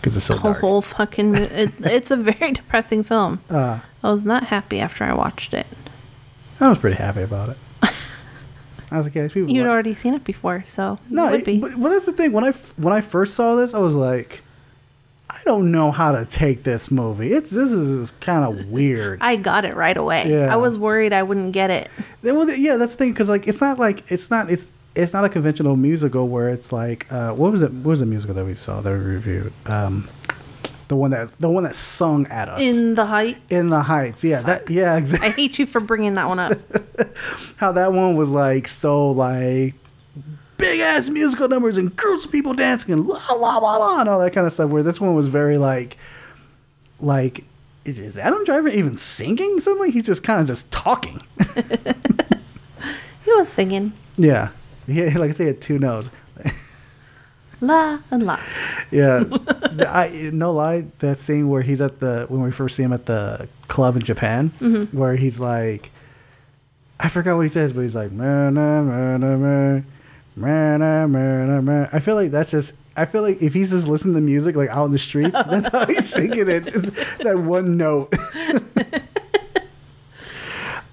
because it's so The dark. whole fucking. It, [laughs] it's a very depressing film. Uh, I was not happy after I watched it. I was pretty happy about it. [laughs] I was like, yeah, these people. You'd like- already seen it before, so no, it would be. but well, that's the thing. When I when I first saw this, I was like, I don't know how to take this movie. It's this is kind of weird. I got it right away. Yeah. I was worried I wouldn't get it. Well, yeah, that's the thing because like it's not like it's not it's it's not a conventional musical where it's like uh, what was it? What was the musical that we saw that we reviewed? Um, the one that the one that sung at us In the height. in the heights. Yeah, that yeah exactly. I hate you for bringing that one up. [laughs] How that one was like so like big ass musical numbers and groups of people dancing and la la la la and all that kind of stuff. Where this one was very like like. Is is Adam Driver even singing something? He's just kind of just talking. [laughs] [laughs] He was singing Yeah. Yeah, [laughs] like I say, he had two notes. [laughs] la and la. Yeah, [laughs] I no lie. That scene where he's at the when we first see him at the club in Japan, where he's like, I forgot what he says, but he's like, "Meh, nah, meh, nah, meh, nah, meh, nah, meh." I feel like that's just. I feel like if he's just listening to music like out in the streets, that's how he's singing it. It's that one note.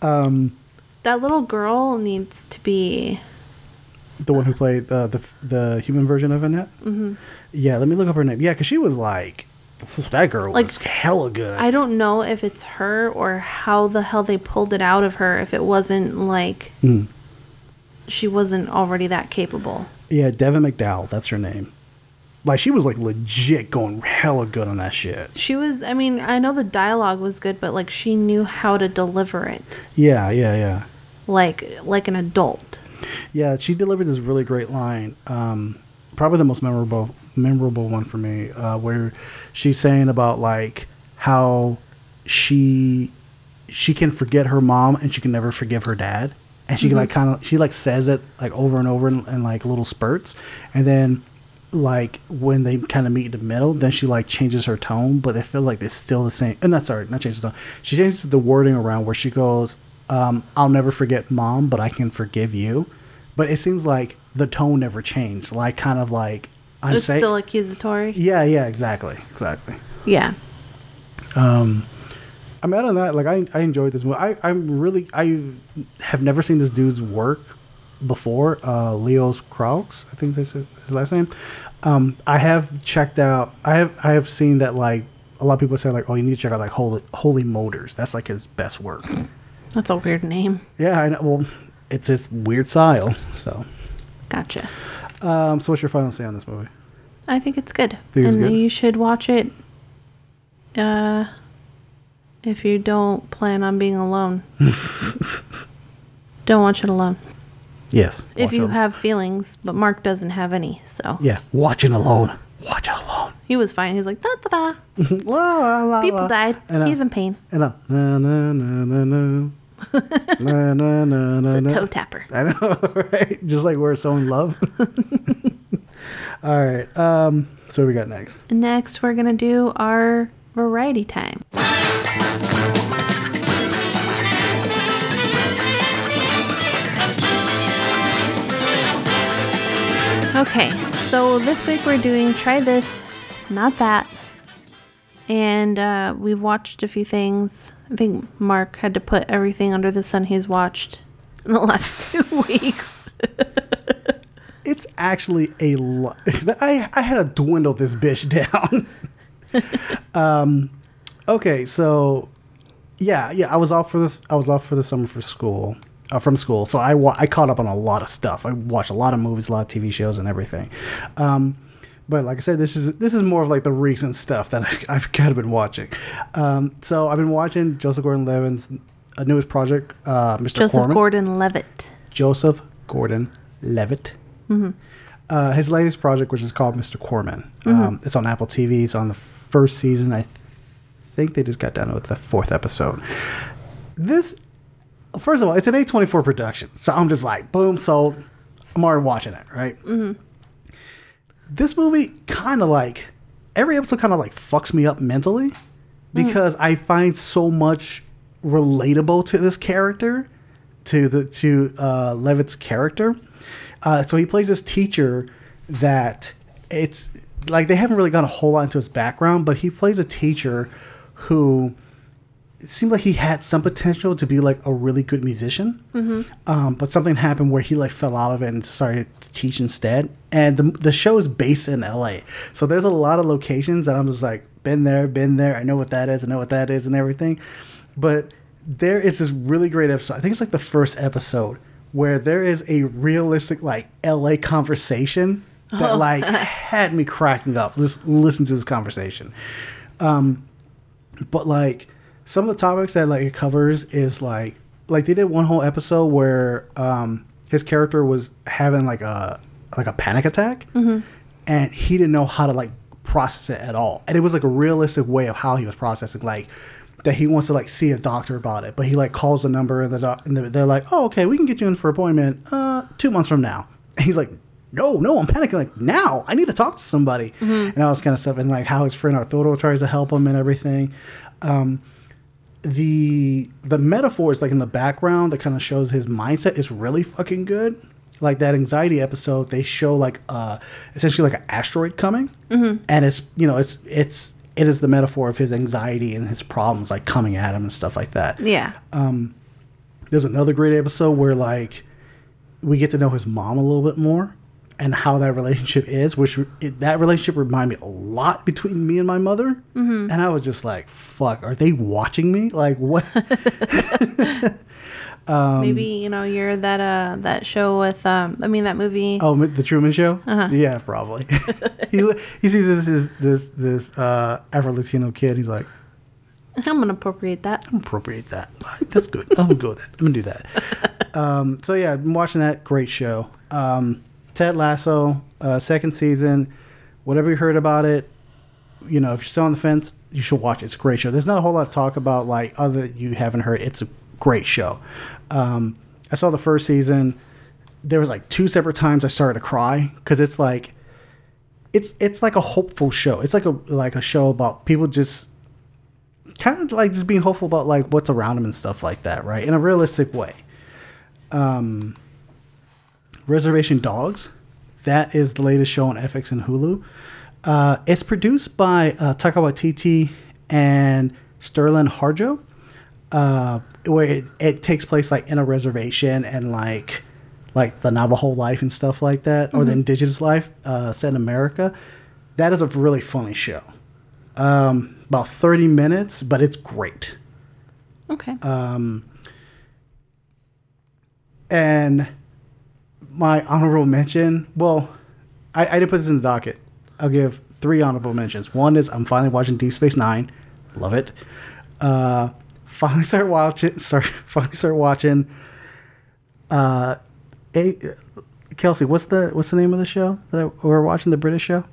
um, That little girl needs to be. The one who played uh, the the human version of Annette. Mm-hmm. Yeah, let me look up her name. Yeah, because she was like, that girl Like, was hella good. I don't know if it's her or how the hell they pulled it out of her if it wasn't like Hmm. she wasn't already that capable. Yeah, Devin McDowell, that's her name. Like she was like legit going hella good on that shit. She was, I mean, I know the dialogue was good, but like she knew how to deliver it Yeah, yeah, yeah. like like an adult. Yeah, she delivered this really great line. Um, probably the most memorable memorable one for me, uh, where she's saying about like how she she can forget her mom and she can never forgive her dad. And she like kind of she like says it like over and over in, in like little spurts, and then like when they kind of meet in the middle, then she like changes her tone, but it feels like it's still the same. And not sorry, not changes the tone. She changes the wording around where she goes, um, "I'll never forget mom, but I can forgive you." But it seems like the tone never changed. Like kind of like I'm saying, still accusatory. yeah, yeah, exactly, exactly. Yeah. Um, I mean, other than that, like I, I enjoyed this movie. I, I'm really, I have never seen this dude's work before. Uh, Leos Carax, I think this is his last name. Um, I have checked out. I have, I have seen that like a lot of people say like, oh, you need to check out like Holy, Holy Motors. That's like his best work. That's a weird name. Yeah, I know. Well, it's his weird style. So, Gotcha. um, so what's your final say on this movie? I think it's good. Think it's and good? you should watch it uh if you don't plan on being alone. [laughs] don't watch it alone. Yes. if you it. have feelings, but Mark doesn't have any, so yeah, watch it alone. Watch it alone. he was fine. He's like da da da. [laughs] La, la, la, People died. He's in pain. And uh, na na na na na. [laughs] na na na na It's a toe tapper. [laughs] I know, right? Just like we're so in love. [laughs] All right. Um. So what we got next. Next, we're gonna do our variety time. Okay, so this week we're doing try this, not that. And uh, we've watched a few things. I think Mark had to put everything under the sun he's watched in the [laughs] last two weeks. [laughs] It's actually a lot. [laughs] I I had to dwindle this bitch down. um. Okay. So. Yeah. Yeah. I was off for this. I was off for the summer for school. Uh, from school, so I wa- I caught up on a lot of stuff. I watched a lot of movies, a lot of TV shows, and everything. Um, but like I said, this is this is more of like the recent stuff that I, I've kind of been watching. Um, so I've been watching Joseph Gordon-Levitt's newest project, uh, Mr. Joseph Corman. Gordon Levitt. Joseph Gordon Levitt. Uh, his latest project, which is called Mr. Corman. Um, it's on Apple TV. It's on the first season. I th- think they just got done with the fourth episode. This, first of all, it's an A24 production. So I'm just like, boom, sold. I'm already watching it, right? This movie kind of like, every episode kind of like fucks me up mentally because I find so much relatable to this character to the to uh, Levitt's character. Uh, so he plays this teacher that it's like they haven't really gone a whole lot into his background, but he plays a teacher who it seemed like he had some potential to be like a really good musician. Um, but something happened where he like fell out of it and started to teach instead. And the the show is based in LA, so there's a lot of locations that I'm just like been there, been there. I know what that is. I know what that is, and everything. But there is this really great episode. I think it's like the first episode where there is a realistic like LA conversation that like had me cracking up. Just listen to this conversation. Um, but like some of the topics that like it covers is like like they did one whole episode where um his character was having like a like a panic attack. And he didn't know how to like process it at all. And it was like a realistic way of how he was processing like that he wants to like see a doctor about it. But he like calls the number and the doc- and they're like oh okay we can get you in for appointment uh two months from now. And he's like no, no, I'm panicking. Like now, I need to talk to somebody, and all this kind of stuff, and like how his friend Arturo tries to help him and everything. Um, the the metaphors like in the background that kind of shows his mindset is really fucking good. Like that anxiety episode, they show like uh essentially like an asteroid coming, and it's you know it's it's it is the metaphor of his anxiety and his problems like coming at him and stuff like that. Yeah. Um, There's another great episode where like we get to know his mom a little bit more and how that relationship is, which it, that relationship reminded me a lot between me and my mother. And I was just like, "Fuck, are they watching me? Like what?" [laughs] Maybe you know you're that uh that show with um I mean that movie. oh, the Truman Show. Yeah, probably. [laughs] he he sees this this this, this uh, Afro Latino kid. He's like, I'm gonna appropriate that. I'm appropriate that. That's good. I'm good with that. I'm gonna do that. [laughs] Um, so yeah, I've been watching that. Great show. Um, Ted Lasso, uh, second season. Whatever you heard about it, you know, if you're still on the fence, you should watch it. It's a great show. There's not a whole lot of talk about, like other you haven't heard. It's a great show. Um, I saw the first season. There was like two separate times I started to cry because it's like, it's it's like a hopeful show. It's like a like a show about people just kind of like just being hopeful about like what's around them and stuff like that, right? In a realistic way. Um, Reservation Dogs, that is the latest show on FX and Hulu. Uh, it's produced by uh, Taika Waititi and Sterling Harjo, uh, where it, it takes place like in a reservation and like like the Navajo life and stuff like that, or the indigenous life uh, set in America. That is a really funny show. Um, about 30 minutes, but it's great. Okay. And my honorable mention, well, I, I didn't put this in the docket. I'll give three honorable mentions. One is I'm finally watching Deep Space Nine. Love it. Uh, finally start watching. [laughs] Sorry, finally start watching. Uh, a, Kelsey, what's the what's the name of the show that I, we're watching? The British show.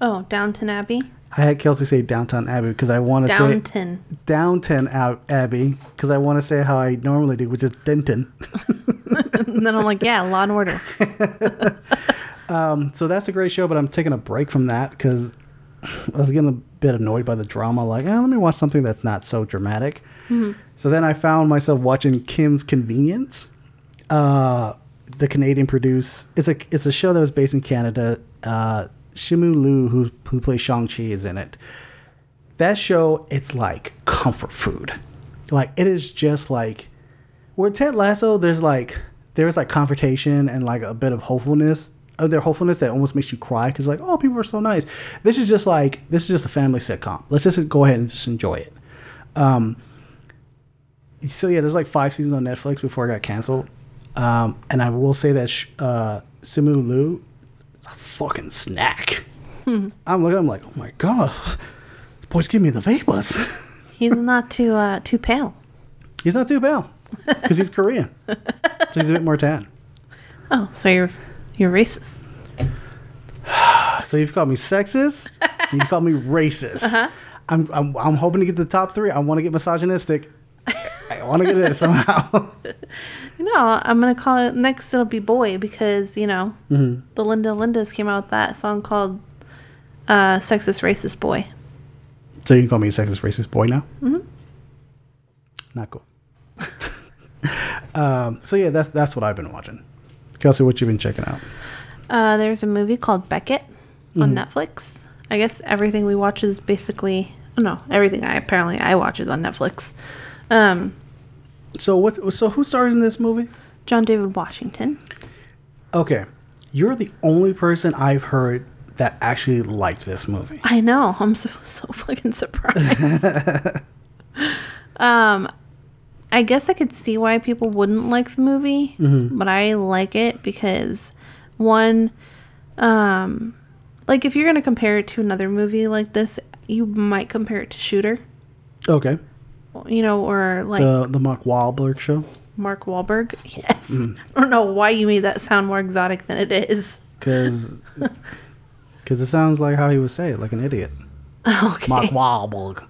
oh, Downton Abbey. I had Kelsey say Downtown Abbey because I want to say Downton. Downton Abbey because I want to say how I normally do, which is Denton. and [laughs] then I'm like, yeah, Law and Order. [laughs] So that's a great show, but I'm taking a break from that because I was getting a bit annoyed by the drama. Like, eh, let me watch something that's not so dramatic. So then I found myself watching Kim's Convenience. Uh, the Canadian produce. It's a it's a show that was based in Canada. Uh, Simu Liu, who who plays Shang Chi, is in it. That show, it's like comfort food. Like it is just like where Ted Lasso, there's like there's like confrontation and like a bit of hopefulness. Of their hopefulness that almost makes you cry because like oh people are so nice. This is just like this is just a family sitcom. Let's just go ahead and just enjoy it. Um, so yeah, there's like five seasons on Netflix before it got canceled. Um, and I will say that uh, Simu Liu fucking snack. I'm looking, I'm like, oh my god, this boy's giving me the vapors. [laughs] He's not too uh too pale. he's not too pale because he's Korean, so he's a bit more tan. Oh, so you're you're racist. So you've called me sexist, you've called me racist. I'm, I'm I'm hoping to get the top three. I want to get misogynistic. I want to get it somehow. [laughs] No, I'm gonna call it next. It'll be boy because you know the Linda Lindas came out with that song called uh, "Sexist Racist Boy." so you can call me a sexist, racist boy now. Mm-hmm. Not cool. [laughs] um, so yeah, that's that's what I've been watching. Kelsey, what you been checking out? Uh, there's a movie called Beckett on Netflix. I guess everything we watch is basically no, everything I apparently I watch is on Netflix. Um, So what? So who stars in this movie? John David Washington. Okay, you're the only person I've heard that actually liked this movie. I know. I'm so so fucking surprised. [laughs] um, I guess I could see why people wouldn't like the movie, but I like it because one, um, like if you're gonna compare it to another movie like this, you might compare it to Shooter, Okay, you know, or like the the Mark Wahlberg show. Mark Wahlberg. [laughs] Yes. I don't know why you made that sound more exotic than it is. Because [laughs] it sounds like how he would say it, like an idiot. Okay. Mark Wahlberg.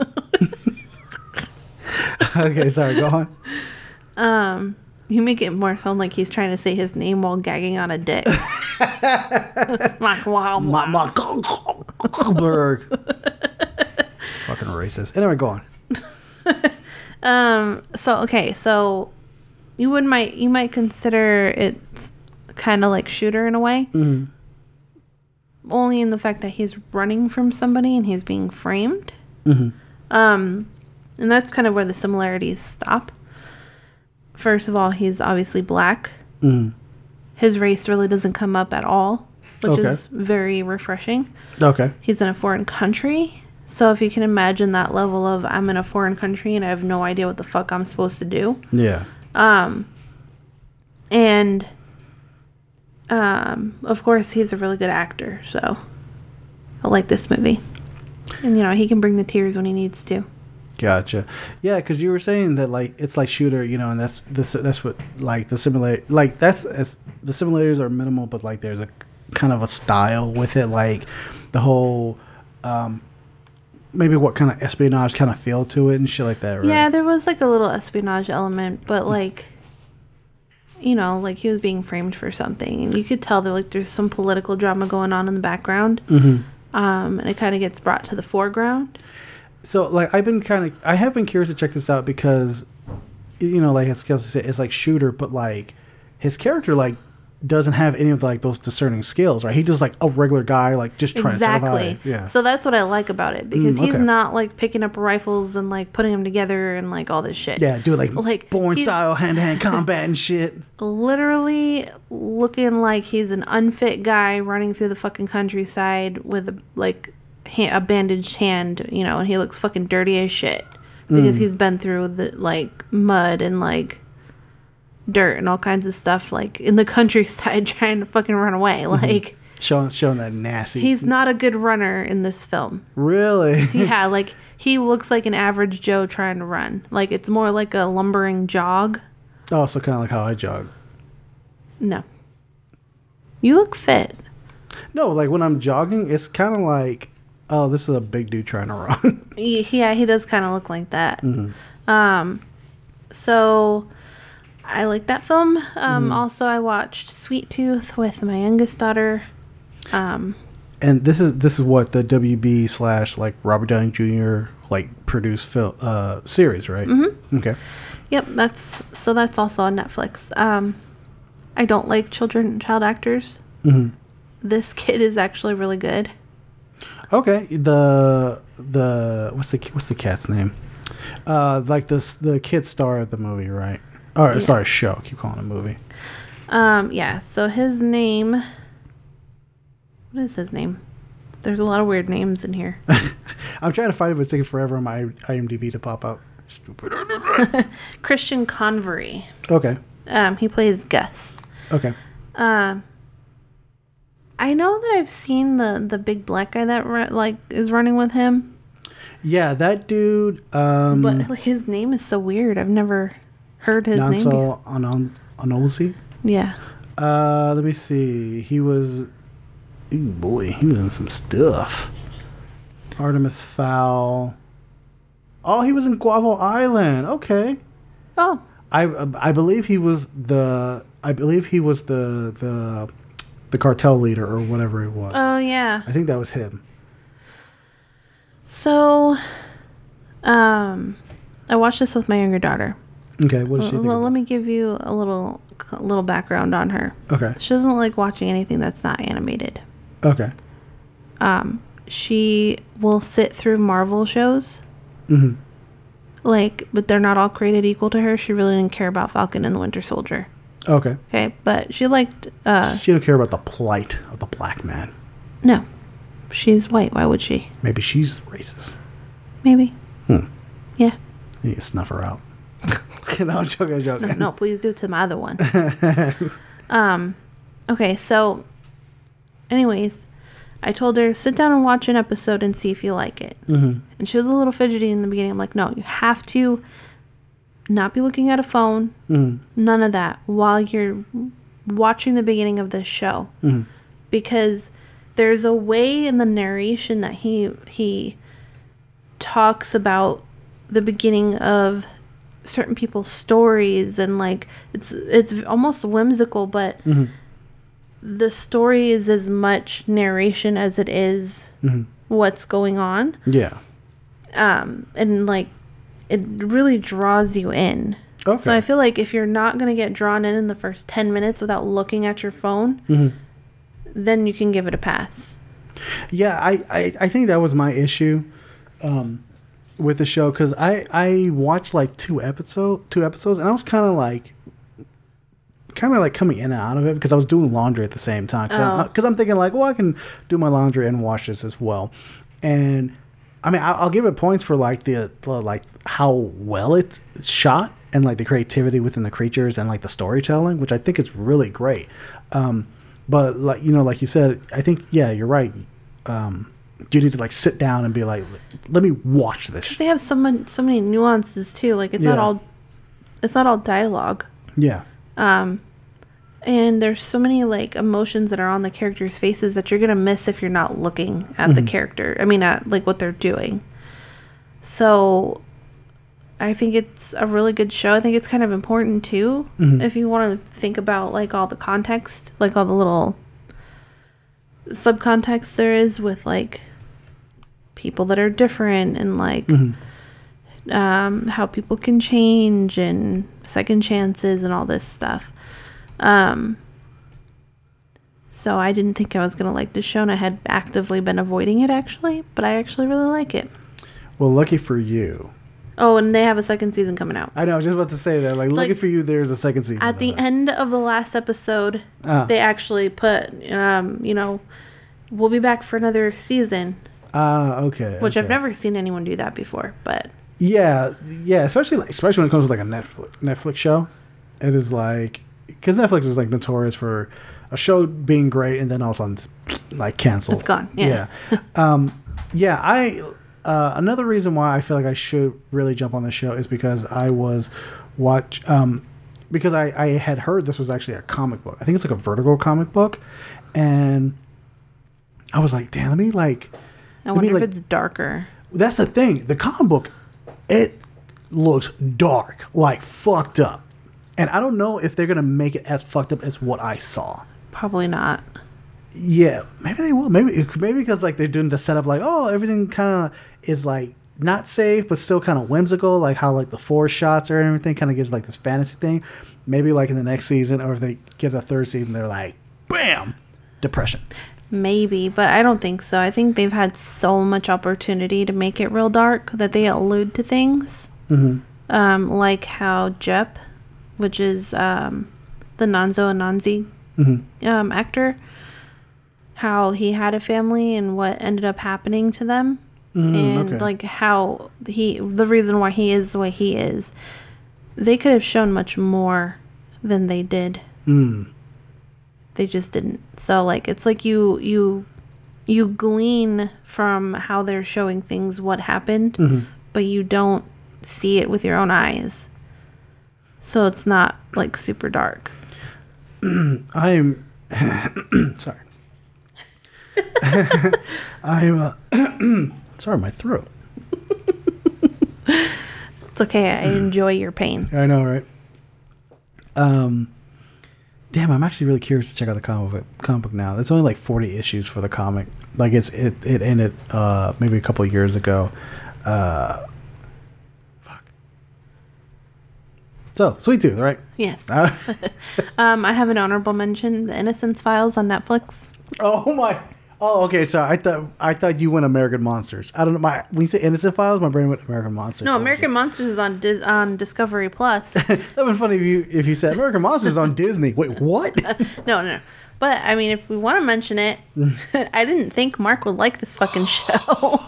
[laughs] okay, sorry, go on. Um, you make it more sound like he's trying to say his name while gagging on a dick. Mark Wahlberg. Ma- Mark Wahlberg. Fucking racist. Anyway, go on. Um, so okay, so you would might you might consider it's kind of like shooter in a way. Mm-hmm. Only in the fact that he's running from somebody and he's being framed. Mm-hmm. Um, and that's kind of where the similarities stop. First of all, he's obviously black. Mm-hmm. His race really doesn't come up at all, which Okay. is very refreshing. Okay. He's in a foreign country. So if you can imagine that level of I'm in a foreign country and I have no idea what the fuck I'm supposed to do. Yeah. Um And um of course he's a really good actor, so I like this movie. And you know, he can bring the tears when he needs to. Gotcha. Yeah, because you were saying that like it's like shooter, you know, and that's this that's what like the similar like that's it's, the similarities are minimal, but like there's a kind of a style with it, like the whole um maybe what kind of espionage kind of feel to it and shit like that, right? Yeah, there was like a little espionage element, but like you know, like he was being framed for something and you could tell that like there's some political drama going on in the background. Mm-hmm. Um and it kind of gets brought to the foreground. So like I've been kind of I have been curious to check this out because you know like as Kelsey said it's like shooter but like his character like doesn't have any of like those discerning skills right he's just like a regular guy like just trying exactly. to survive yeah So that's what I like about it because Mm, he's not like picking up rifles and like putting them together and like all this shit. yeah do like, Like, Bourne style hand to hand combat and shit Literally looking like he's an unfit guy running through the fucking countryside with a, like ha- a bandaged hand, you know, and he looks fucking dirty as shit because Mm. he's been through the like mud and like dirt and all kinds of stuff like in the countryside [laughs] trying to fucking run away. Mm-hmm. Like showing showing that nasty he's not a good runner in this film. really [laughs] yeah, [laughs] like he looks like an average Joe trying to run. Like it's more like a lumbering jog. oh so kind of like how I jog No. You look fit. no like when I'm jogging it's kind of like oh this is a big dude trying to run Yeah, he does kind of look like that. Um, so I like that film. Um, Also, I watched Sweet Tooth with my youngest daughter. Um, and this is this is what the WB slash like Robert Downey Jr. like produced film uh series right mm-hmm. okay yep, that's so that's also on Netflix. Um, I don't like children child actors. This kid is actually really good. Okay, the the what's the what's the cat's name? Uh, like this the kid star of the movie, right? Or Yeah. sorry, show. I keep calling it movie. Um, yeah. So his name. What is his name? There's a lot of weird names in here. [laughs] I'm trying to find it, but it's taking forever on my IMDb to pop up. Stupid. [laughs] Christian Convery. Okay, Um, he plays Gus. okay. Um, I know that I've seen the the big black guy that like is running with him, Yeah, that dude. Um, but like, his name is so weird. I've never heard his name. Nonso Anozie. Yeah. Uh, let me see. He was. Ooh boy, he was in some stuff. Artemis Fowl. Oh, he was in Guava Island. Okay. Oh, I I believe he was the I believe he was the the the cartel leader or whatever it was. oh yeah. I think that was him. So, um, I watched this with my younger daughter. Okay, what does she Well, think? let me give you a little a little background on her. Okay, She doesn't like watching anything that's not animated. okay, Um, she will sit through Marvel shows. Mm-hmm. Like, but they're not all created equal to her. She really didn't care about Falcon and the Winter Soldier. Okay. Okay, but she liked. uh She don't care about the plight of the black man. No, she's white. Why would she? Maybe she's racist. Maybe. Hmm. Yeah. You need to snuff her out. [laughs] no, I'm joking. I'm joking. No, no, please do it to my other one. [laughs] um, okay, so, anyways, I told her sit down and watch an episode and see if you like it. Mhm. And she was a little fidgety in the beginning. I'm like, no, you have to not be looking at a phone. Mhm. None of that while you're watching the beginning of this show, Mhm. because there's a way in the narration that he he talks about the beginning of certain people's stories and like it's it's almost whimsical but Mhm. the story is as much narration as it is Mhm. what's going on Yeah. um and like it really draws you in Okay. so i feel like if you're not going to get drawn in in the first 10 minutes without looking at your phone Mhm. then you can give it a pass Yeah, I, I, I think that was my issue um, with the show because I, I watched like two episode two episodes and I was kind of like kind of like coming in and out of it because I was doing laundry at the same time because Oh. I'm, 'cause I'm thinking like well I can do my laundry and watch this as well. And I mean I'll, I'll give it points for like the, the like how well it's shot and like the creativity within the creatures and like the storytelling which I think is really great. Um, but like you know like you said I think yeah you're right. Um, you need to like sit down and be like let me watch this. They have so many so many nuances too. Like it's not all it's not all dialogue. Yeah. Um and there's so many like emotions that are on the characters faces that you're gonna miss if you're not looking at the character i mean at like what they're doing. So i think it's a really good show. I think it's kind of important too if you want to think about like all the context like all the little subcontext there is with like people that are different and like um, how people can change and second chances and all this stuff. Um, so I didn't think I was gonna like this show, and I had actively been avoiding it actually, but I actually really like it. well lucky for you Oh, and they have a second season coming out. I know I was just about to say that like, lucky for you there's a second season At the end of the last episode, Ah. they actually put, um, you know, we'll be back for another season, ah okay which I've never seen anyone do that before. But Yeah, yeah, especially like, especially when it comes to like a Netflix Netflix show, it is like because Netflix is like notorious for a show being great and then all of a sudden like canceled. It's gone, yeah. yeah. [laughs] um, yeah. I uh, another reason why I feel like I should really jump on the show is because I was watch um, because I I had heard this was actually a comic book. I think it's like a Vertigo comic book, and I was like, damn, let me like. I me, wonder if like, it's darker. that's the thing. The comic book, it looks dark, like fucked up. And I don't know if they're gonna make it as fucked up as what I saw. Probably not. Yeah, maybe they will. Maybe maybe because like they're doing the setup, like oh everything kind of is like not safe, but still kind of whimsical, like how like the four shots or everything kind of gives like this fantasy thing. Maybe like in the next season, or if they get a third season, they're like, bam, depression. Maybe, but I don't think so. I think they've had so much opportunity to make it real dark that they allude to things. Um, like how Jep, which is um, the Nonso Anozie um, actor, how he had a family and what ended up happening to them. and okay. like how he, the reason why he is the way he is. They could have shown much more than they did they just didn't so like it's like you you you glean from how they're showing things what happened but you don't see it with your own eyes so it's not like super dark [clears throat] I'm [clears throat] sorry. [laughs] I'm uh, [clears throat] sorry, my throat. [laughs] it's okay i enjoy your pain I know, right? Um, damn, I'm actually really curious to check out the comic book, comic book now. It's only like 40 issues for the comic. Like it's it it ended uh maybe a couple of years ago. Uh, fuck. So sweet tooth, right? yes Uh, [laughs] [laughs] um i have an honorable mention the innocence files on netflix oh my. Oh, okay. Sorry, I thought I thought you went American Monsters. I don't know. My when you say Innocent Files, my brain went American Monsters. No, Oh, American. Monsters is on Dis- on Discovery Plus. [laughs] that would be funny if you if you said American Monsters on Disney. Wait, what? [laughs] no, no, no. But I mean, if we want to mention it, [laughs] I didn't think Mark would like this fucking show.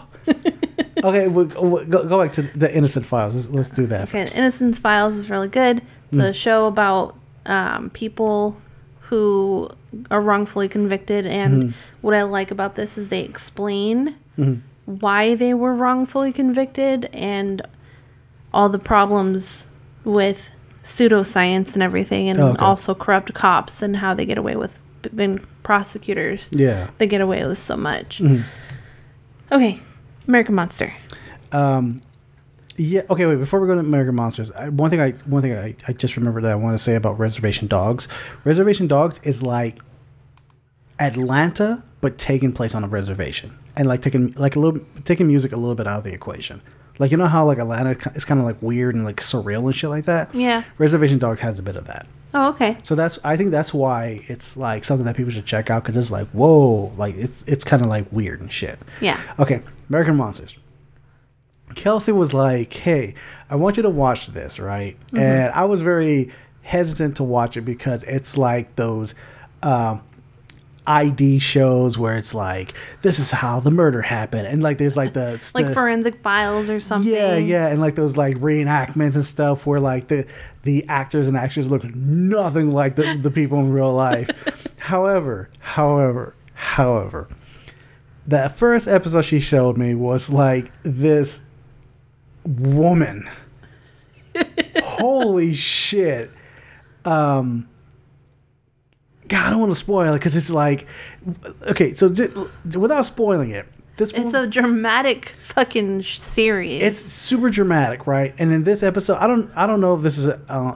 okay, we'll, we'll go, go back to the Innocent Files. Let's, let's do that. Okay, Innocent Files is really good. It's a show about um, people who are wrongfully convicted, and mm-hmm. what I like about this is they explain mm-hmm. why they were wrongfully convicted and all the problems with pseudoscience and everything, and okay. also corrupt cops and how they get away with and prosecutors. Yeah. they get away with so much. Mm-hmm. Okay, American Monster. Um, Yeah. Okay. Wait. Before we go to American Monsters, I, one thing I one thing I, I just remembered that I want to say about Reservation Dogs. Reservation Dogs is like Atlanta, but taking place on a reservation, and like taking like a little taking music a little bit out of the equation. Like you know how like Atlanta is kind of like weird and like surreal and shit like that. Yeah. Reservation Dogs has a bit of that. Oh, okay. So that's I think that's why it's like something that people should check out because it's like whoa, like it's it's kind of like weird and shit. Yeah. Okay, American Monsters. Kelsey was like, "Hey, I want you to watch this, right?" And I was very hesitant to watch it because it's like those um, ID shows where it's like, "This is how the murder happened," and like there's like the [laughs] Like the- forensic files or something. yeah, yeah, and like those like reenactments and stuff where like the the actors and actors look nothing like the, the people in real life. [laughs] however, however, however, that first episode she showed me was like this woman. Holy shit. Um God, I don't want to spoil it because it's like, okay, so j- without spoiling it, this It's a dramatic fucking sh- series. it's super dramatic, right? And in this episode, I don't, I don't know if this is, uh,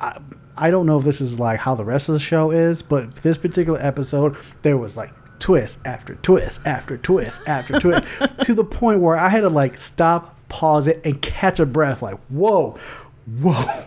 I, I don't know if this is like how the rest of the show is, but this particular episode, there was like twist after twist after twist after twist, [laughs] to the point where I had to like stop, pause it, and catch a breath, like, whoa, whoa,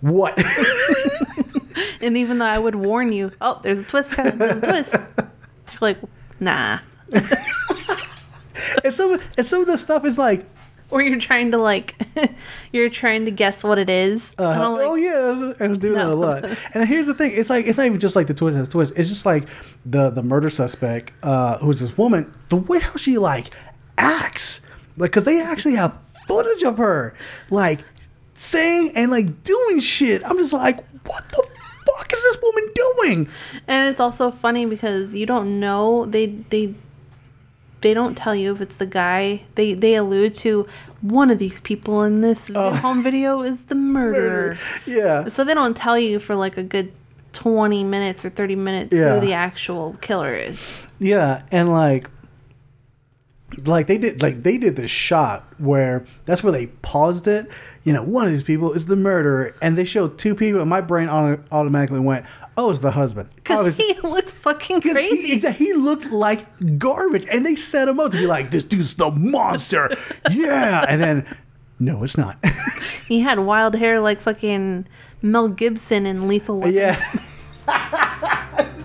what? [laughs] and even though I would warn you, oh, there's a twist coming, there's a twist. You're like, nah. [laughs] and some, and some of the stuff is like, Or you're trying to like, [laughs] you're trying to guess what it is. Uh, like, oh yeah, I was, doing that a lot. And here's the thing: it's like it's not even just like the twist and the twist. It's just like the the murder suspect, uh, who's this woman. The way how she like acts, like because they actually have footage of her like saying and like doing shit. I'm just like, what the fuck is this woman doing? And it's also funny because you don't know they they they don't tell you if it's the guy. They they allude to one of these people in this oh. [laughs] home video is the murderer. Yeah, So they don't tell you for like a good 20 minutes or 30 minutes Yeah. who the actual killer is. Yeah, and like like they did like they did this shot where that's where they paused it. You know, one of these people is the murderer, and they showed two people, and my brain auto- automatically went, "Oh, it's the husband." Oh, because he [laughs] looked fucking [laughs] crazy. He, he looked like garbage, and they set him up to be like, "This dude's the monster." [laughs] yeah, and then no, it's not. He had wild hair like fucking Mel Gibson in Lethal Weapon. yeah,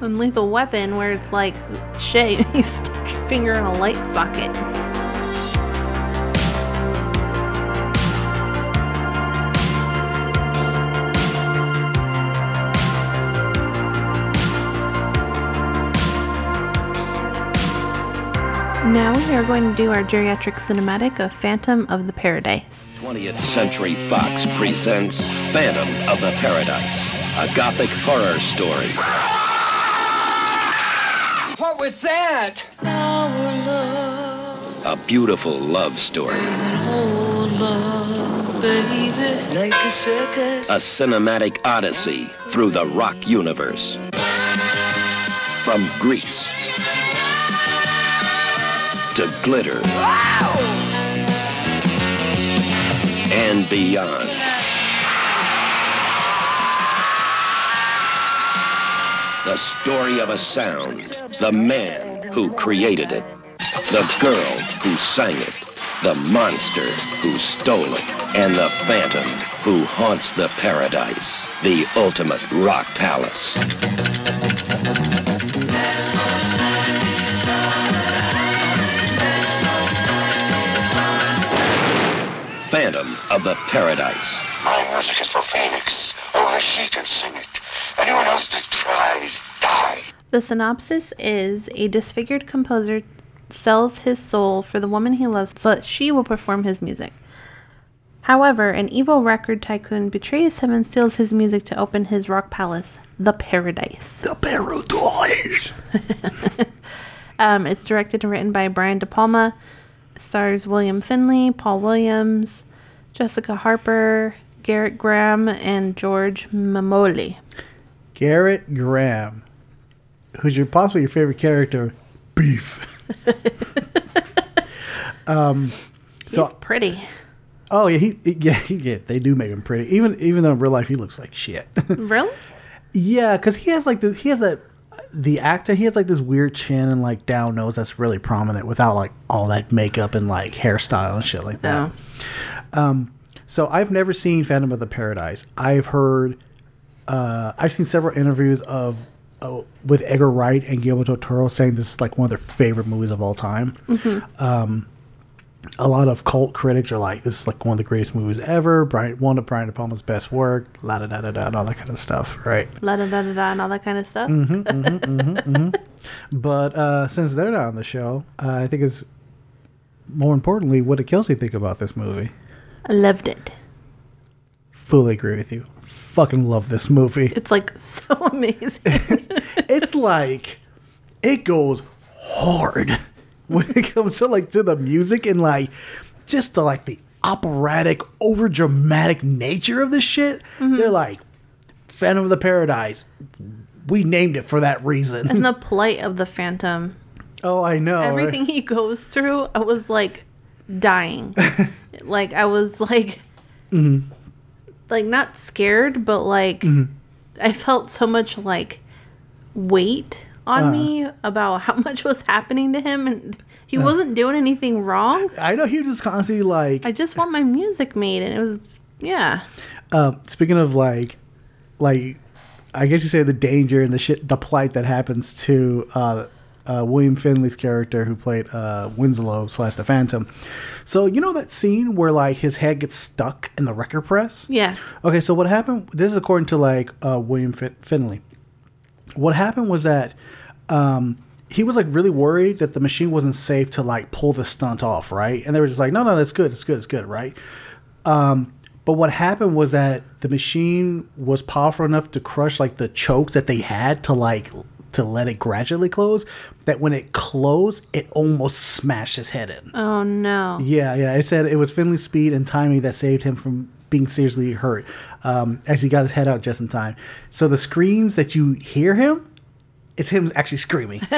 In Lethal Weapon, where it's like, shit, he stuck your finger in a light socket. Now we are going to do our geriatric cinematic of Phantom of the Paradise. 20th Century Fox presents Phantom of the Paradise, a gothic horror story. What was that? A beautiful love story. Like a. A cinematic odyssey through the rock universe. From Greece to glitter and beyond. The story of a sound, the man who created it, the girl who sang it, the monster who stole it, and the phantom who haunts the paradise, the ultimate rock palace. Phantom of the Paradise. My music is for Phoenix. Only she can sing it. Anyone else that tries, die. The synopsis is a disfigured composer sells his soul for the woman he loves so that she will perform his music. However, an evil record tycoon betrays him and steals his music to open his rock palace, the Paradise. The Paradise. [laughs] Um, it's directed and written by Brian De Palma. Stars William Finley, Paul Williams, Jessica Harper, Gerrit Graham, and George Memmoli. Gerrit Graham, who's your possibly your favorite character, Beef. [laughs] [laughs] um, so He's pretty. oh yeah, he yeah, he, yeah they do make him pretty. Even even though in real life he looks like shit. [laughs] Really? yeah, because he has like this. He has a the actor. He has like this weird chin and like down nose that's really prominent without like all that makeup and like hairstyle and shit like that. No. So I've never seen Phantom of the Paradise. I've heard, uh, I've seen several interviews of uh, with Edgar Wright and Guillermo del Toro saying this is like one of their favorite movies of all time. Um, a lot of cult critics are like, this is like one of the greatest movies ever. Brian, one of Brian De Palma's best work. La da da da da, and all that kind of stuff, right? La da da da da and all that kind of stuff. But uh, since they're not on the show, uh, I think it's more importantly, what did Kelsey think about this movie? I loved it. Fully agree with you. Fucking love this movie. [laughs] It's like so [laughs] amazing. [laughs] it's like it goes hard when it comes to like to the music and like just the like the operatic over dramatic nature of this shit mm-hmm. they're like phantom of the paradise we named it for that reason and the plight of the Phantom. oh i know? Everything he goes through, I was like dying. like I was like mm-hmm. Like not scared, but like mm-hmm. I felt so much like weight on uh-huh. me about how [laughs] much was happening to him and he uh-huh. wasn't doing anything wrong. i know he was just constantly like I just want my music made and it was yeah. Um, speaking of like, like, I guess you say the danger and the shit, the plight that happens to uh, uh, William Finley's character who played uh, Winslow slash the Phantom. So you know that scene where like his head gets stuck in the record press. Yeah. Okay, so what happened? This is according to like uh, William fin- Finley. What happened was that um, he was like really worried that the machine wasn't safe to like pull the stunt off, right? And they were just like, no, no, that's good, it's good, it's good, right? Um, but what happened was that the machine was powerful enough to crush like the chokes that they had to like to let it gradually close. That when it closed, it almost smashed his head in. Oh no. Yeah, yeah. It said it was Finley's speed and timing that saved him from being seriously hurt um, as he got his head out just in time. So the screams that you hear him, it's him actually screaming. [laughs]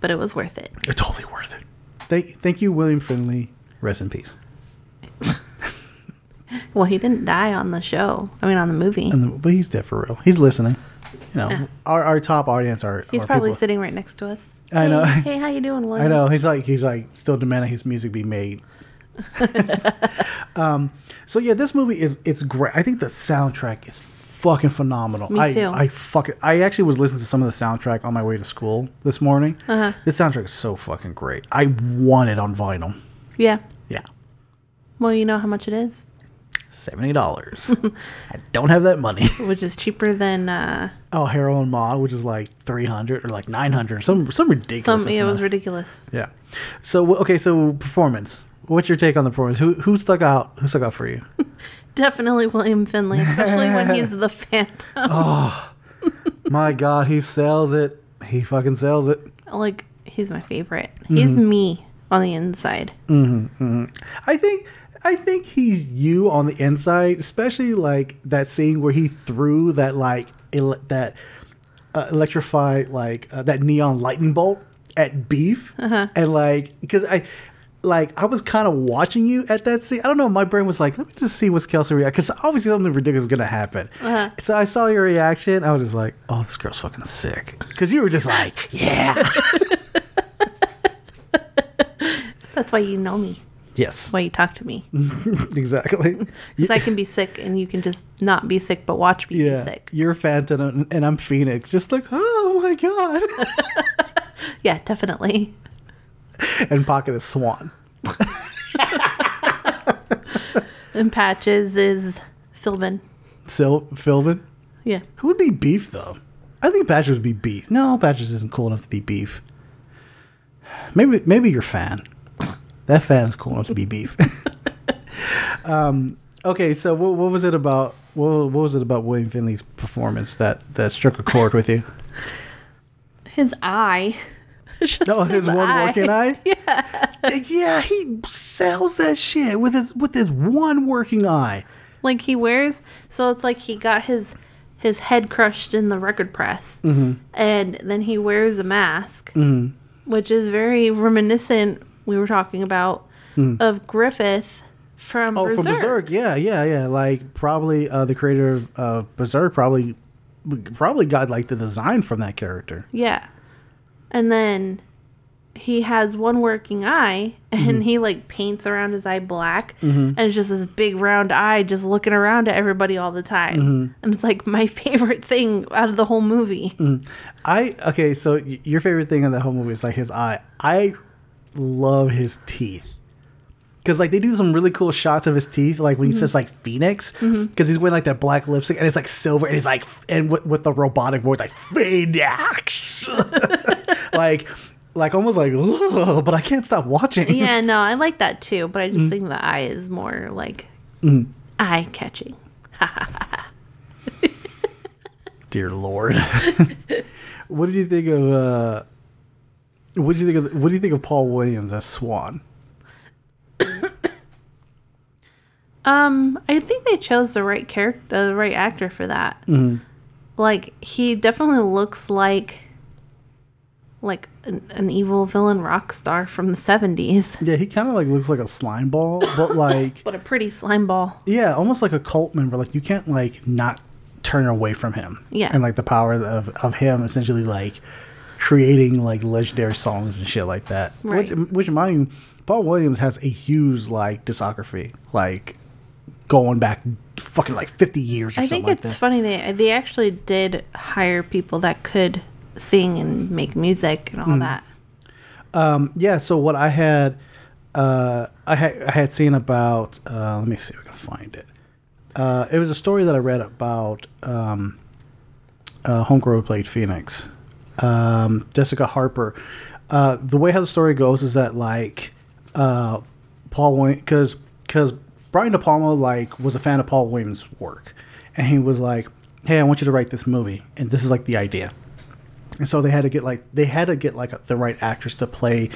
But it was worth it. it's totally worth it. Thank, thank you, William Finley. Rest in peace. [laughs] Well, he didn't die on the show. I mean on the movie. And the, but he's dead for real. He's listening. You know, Yeah. our, our top audience are. He's are probably people- sitting right next to us. I hey, know. Hey, how you doing, William? [laughs] I know he's like he's like still demanding his music be made. [laughs] um, so yeah, this movie is it's great. I think the soundtrack is fucking phenomenal. Me I, too. I fucking I actually was listening to some of the soundtrack on my way to school this morning. Uh-huh. This soundtrack is so fucking great. I want it on vinyl. Yeah. Yeah, Well, you know how much it is, seventy dollars. I don't have that money. [laughs] which is cheaper than uh, Oh, Harold and Maude, which is like three hundred or like nine hundred, some some ridiculous. some. It was ridiculous. Yeah. So okay, so performance. What's your take on the performance? Who who stuck out? Who stuck out for you? [laughs] Definitely William Finley, especially when he's the [laughs] Phantom. Oh. My God, he sells it. He fucking sells it. Like he's my favorite. Mm-hmm. He's me on the inside. I think I think he's you on the inside, especially like that scene where he threw that like ele- that uh, electrified like uh, that neon lightning bolt at Beef, and like because I. Like I was kind of watching you at that scene. I don't know. My brain was like, "Let me just see what's Kelsey react," because obviously something ridiculous is gonna happen. So I saw your reaction. I was just like, "Oh, this girl's fucking sick," because you were just like, "Yeah, [laughs] That's why you know me. Yes, Why you talk to me. [laughs] exactly." Because I can be sick and you can just not be sick, but watch me be Yeah, sick. you're Phantom and- and I'm Phoenix. Just like, oh my god. [laughs] Yeah, definitely. and Pocket is Swan. [laughs] And Patches is Philbin. Sil Philbin. Yeah. Who would be Beef though? I think Patches would be Beef. No, Patches isn't cool enough to be Beef. Maybe maybe you're fan. That fan is cool enough to be Beef. [laughs] um, okay, so what, what was it about? What, what was it about William Finley's performance that that struck a chord with you? [laughs] His eye. [laughs] Just No, his one eye. working eye. Yeah, yeah, he sells that shit with his with his one working eye. Like he wears, so it's like he got his his head crushed in the record press, Mm-hmm. and then he wears a mask, which is very reminiscent. We were talking about of Griffith from Mm. Oh, Berserk. from Berserk, yeah, yeah, yeah. Like probably uh, the creator of uh, Berserk probably probably got like the design from that character. Yeah, and then he has one working eye, and Mm-hmm. he like paints around his eye black, and it's just this big round eye just looking around at everybody all the time, Mm-hmm. and it's like my [laughs] favorite thing out of the whole movie. I okay, so y- your favorite thing in the whole movie is like his eye. I love his teeth. Cause like they do some really cool shots of his teeth, like when he says like Phoenix, because he's wearing like that black lipstick and it's like silver and he's like and with, with the robotic voice like Phoenix, [laughs] like like almost like but I can't stop watching. Yeah, no, I like that too, but I Mm-hmm. just think the eye is more like eye catching. [laughs] Dear Lord, [laughs] what did you think of? uh What do you think of? What do you think of Paul Williams as Swan? Um, I think they chose the right character, the right actor for that. Mm-hmm. Like he definitely looks like like an, an evil villain rock star from the seventies, [laughs] Yeah, he kind of like looks like a slime ball, but [laughs] like but a pretty slime ball. yeah, almost like a cult member. Like you can't like not turn away from him. Yeah. and like the power of of him essentially like creating like legendary songs and shit like that. Which, Right. which mind you, Paul Williams has a huge like discography, like going back fucking like fifty years or I think like it's that. funny they they actually did hire people that could sing and make music and all Mm. that. yeah so what i had uh i had i had seen about uh let me see if i can find it uh it was a story that i read about um uh homegirl who played phoenix um jessica harper. Uh the way how the story goes is that like uh paul williams because because brian de palma like was a fan of paul williams work. And he was like hey i want you to write this movie. And this is like the idea. And so they had to get like they had to get like the right actress to play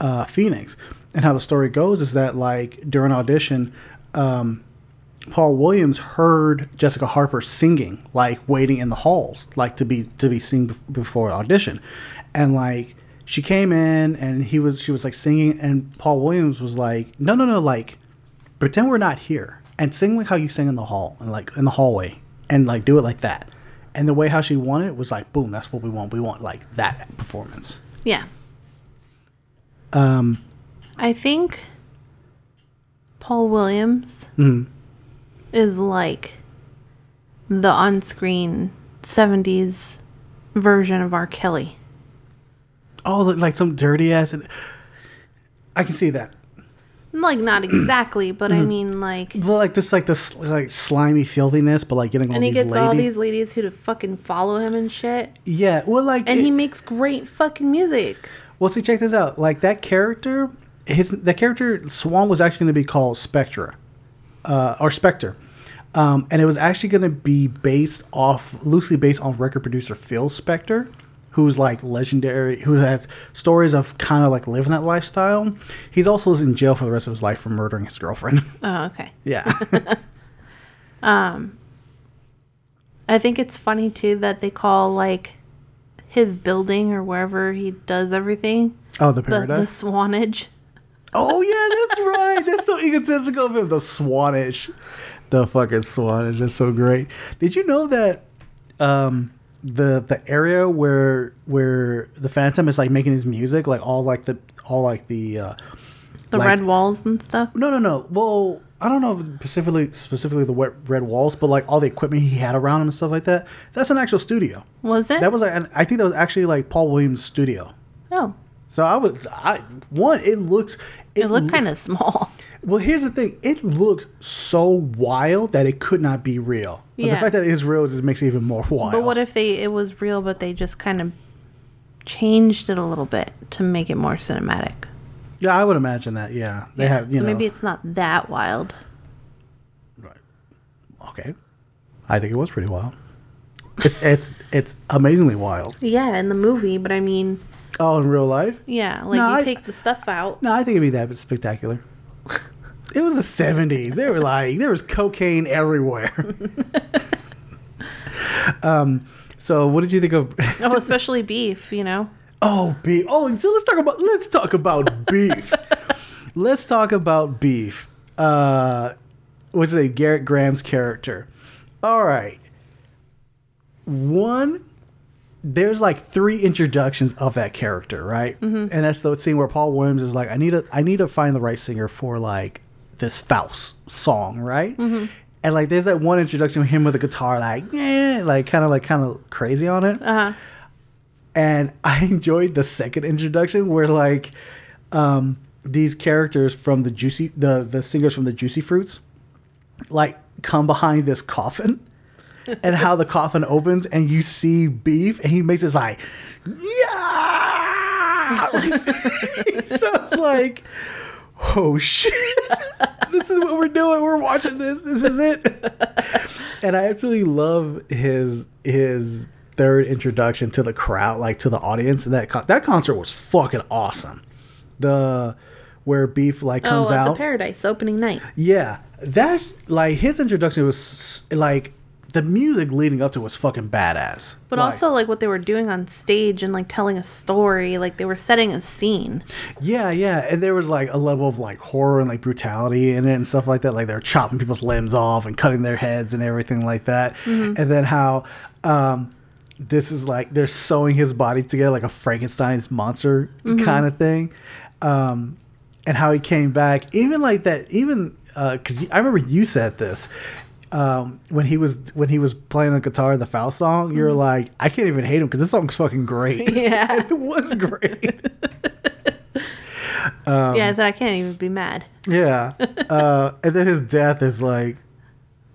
uh, Phoenix. And how the story goes is that like during audition, um, Paul Williams heard Jessica Harper singing, like waiting in the halls, like to be to be seen before audition, and like she came in and he was she was like singing, and Paul Williams was like, no no no, like pretend we're not here and sing like how you sing in the hall and like in the hallway and like do it like that. And the way how she wanted it was like, boom, that's what we want. We want like that performance. Yeah. Um, I think Paul Williams Mm-hmm. Is like the on screen 70s version of R. Kelly. oh, like some dirty ass. I can see that. Like, not [clears throat] exactly, but Mm-hmm. I mean, like. But like this, like this, like slimy filthiness, but like getting all. And he these gets ladies. all these ladies who to fucking follow him and shit. yeah, well, like, And he makes great fucking music. well, see, check this out. Like that character, his that character Swan was actually going to be called Spectra, uh, or Spectre, um, and it was actually going to be based off loosely based on record producer Phil Spector, who's like legendary, who has stories of kind of like living that lifestyle. He's also in jail for the rest of his life for murdering his girlfriend. [laughs] Oh, okay. yeah. [laughs] [laughs] um, I think it's funny too that they call like his building or wherever he does everything Oh, the the, paradise. the Swanage. Oh yeah, that's right. That's so egotistical of him. The Swanish, the fucking Swanish. That's so great. Did you know that um, the the area where where the Phantom is like making his music, like all like the all like the uh, The Like- red walls and stuff. no no no. Well, I don't know specifically specifically the wet red walls, but like all the equipment he had around him and stuff like that. That's an actual studio. Was it? That was like, I think that was actually like Paul Williams' studio. oh. So I was I one. It looks. It looked loo- kind of small. [laughs] Well, here's the thing. It looked so wild that it could not be real. But Yeah. the fact that it is real just makes it even more wild. But what if they it was real, but they just kind of changed it a little bit to make it more cinematic? Yeah, I would imagine that. Yeah, they Yeah, have. You so know, maybe it's not that wild. Right. Okay. I think it was pretty wild. It's it's it's amazingly wild. Yeah, in the movie, but I mean, Oh, in real life? yeah, like No, you I- take the stuff out. No, I think it'd be that spectacular. [laughs] it was the seventies. They were like there was cocaine everywhere. [laughs] um. So, what did you think of? Oh, [laughs] especially beef, you know. Oh, beef. Oh, so let's talk about let's talk about beef. let's talk about beef. Uh, what's the Gerrit Graham's character? All right. One, there's like three introductions of that character, right? Mm-hmm. And that's the scene where Paul Williams is like, I need to, I need to find the right singer for like this Faust song, right? Mm-hmm. And like, there's that one introduction of him with a guitar, like, yeah, like kind of like kind of crazy on it. Uh-huh. And [laughs] I enjoyed the second introduction where like um these characters from the juicy the the singers from the juicy fruits like come behind this coffin and how the coffin opens and you see beef and he makes this like yeah! [laughs] [laughs] So it's like oh shit. This is what we're doing. We're watching this. This is it. And I absolutely love his his third introduction to the crowd, like to the audience. And that con- that concert was fucking awesome. The where beef like comes oh, out, Paradise opening night. yeah, that like his introduction was like the music leading up to it was fucking badass. But Like, also like what they were doing on stage and like telling a story, like they were setting a scene. Yeah, yeah, and there was like a level of like horror and like brutality in it and stuff like that. Like they're chopping people's limbs off and cutting their heads and everything like that. And then how um, this is like they're sewing his body together like a Frankenstein's monster kind of thing. Um, and how he came back, even like that, even because I remember you said this. Um, when he was when he was playing the guitar in the foul song, you're like, I can't even hate him because this song's fucking great. [laughs] Yeah. [laughs] it was great. [laughs] Um, yeah, so I can't even be mad. Yeah. Uh, and then his death is like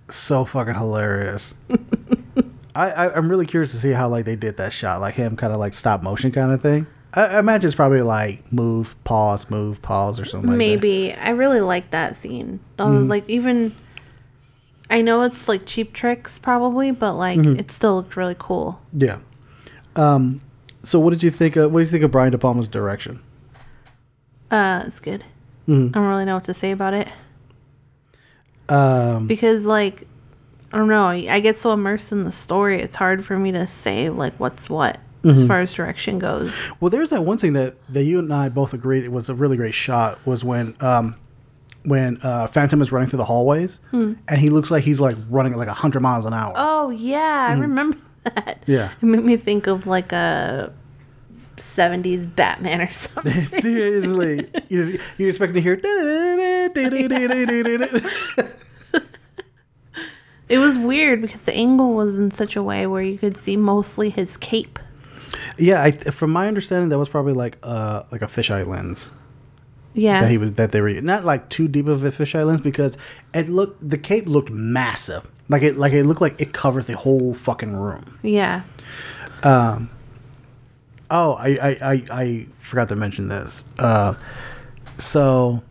so fucking hilarious. I, I I'm really curious to see how like they did that shot, like him kind of like stop motion kind of thing. I, I imagine it's probably like move, pause, move, pause, or something. like that. Maybe. I really like that scene. I was Mm-hmm. like even I know it's like cheap tricks probably, but like Mm-hmm. it still looked really cool. Yeah. Um. So what did you think? Of, what do you think of Brian De Palma's direction? Uh it's good. Mm-hmm. I don't really know what to say about it. Um. Because like I don't know, I get so immersed in the story, it's hard for me to say like what's what Mm-hmm. as far as direction goes. Well, there's that one thing that, that you and I both agreed it was a really great shot was when um when uh, Phantom is running through the hallways and he looks like he's like running at like hundred miles an hour. Oh yeah, I remember [laughs] that. Mm. Yeah. It made me think of like a 70s Batman or something. [laughs] Seriously, [laughs] you just, you're expecting to hear. It was weird because the angle was in such a way where you could see mostly his cape. yeah, I, from my understanding, that was probably like uh like a fisheye lens Yeah. that he was that they were not like too deep of a fisheye lens because it looked the cape looked massive. Like it like it looked like it covered the whole fucking room. yeah. Um Oh, I I, I, I forgot to mention this. Uh, so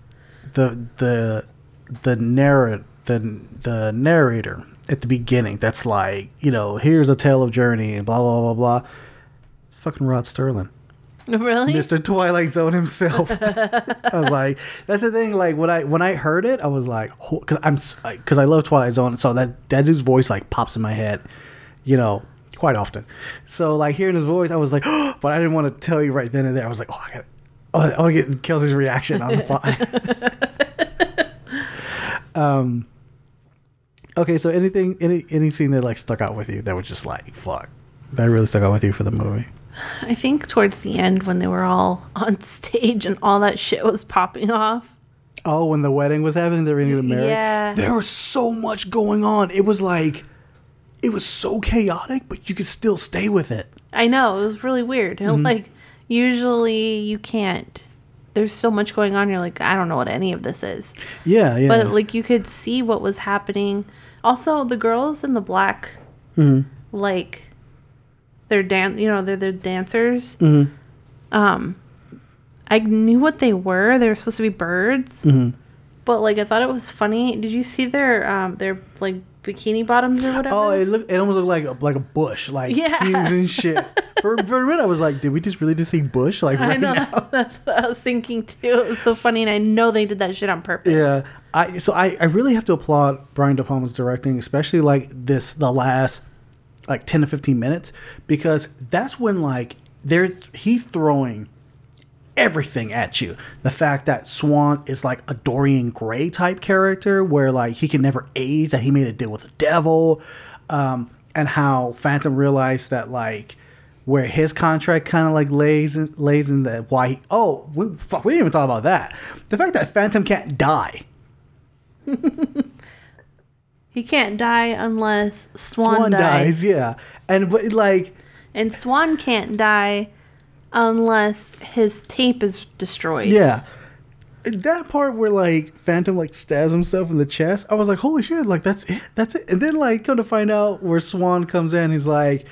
the the the narrat the the narrator at the beginning that's like you know here's a tale of journey and blah blah blah blah. It's fucking Rod Serling, [laughs] Really? Mr. Twilight Zone himself. [laughs] I was like, that's the thing. Like when I when I heard it, I was like, because I'm because I love Twilight Zone, so that that dude's voice like pops in my head, you know, quite often. So like hearing his voice, I was like, [gasps] but I didn't want to tell you right then and there. I was like, oh, I got, oh, I want to get Kelsey's reaction on the pod. [laughs] um. Okay, so anything, any any scene that like stuck out with you that was just like, fuck, that really stuck out with you for the movie. I think towards the end when they were all [laughs] on stage and all that shit was popping off. Oh, when the wedding was happening, they were going to get married. Yeah. There was so much going on. It was like, it was so chaotic, but you could still stay with it. I know, it was really weird. [laughs] Mm-hmm. Like Usually you can't. There's so much going on. You're like, I don't know what any of this is. Yeah, yeah. But like you could see what was happening. Also, the girls in the black, Mm-hmm. like, they're dan. You know, they're the dancers. Mm-hmm. Um, I knew what they were. They were supposed to be birds. Mm-hmm. But like, I thought it was funny. Did you see their um their like bikini bottoms or whatever? Oh, it looked. It almost looked like a, like a bush, like Yeah. cubes and [laughs] shit. for, for a minute, I was like, "Did we just really just see bush?" Like I know. now. [laughs] That's what I was thinking too. It was so funny, and I know they did that shit on purpose. Yeah, I so I, I really have to applaud Brian De Palma's directing, especially like this the last like ten to fifteen minutes, because that's when like they're he's throwing everything at you. The fact that Swan is like a Dorian Gray type character, where like he can never age, that he made a deal with the devil, um, and how Phantom realized that like where his contract kind of like lays in, lays in the why. He, oh, we, fuck, we didn't even talk about that. The fact that Phantom can't die. [laughs] He can't die unless Swan, Swan dies. dies, yeah, and but like And Swan can't die unless his tape is destroyed. Yeah. That part where like Phantom like stabs himself in the chest, I was like, holy shit, like that's it, that's it. And then like come to find out where Swan comes in, he's like,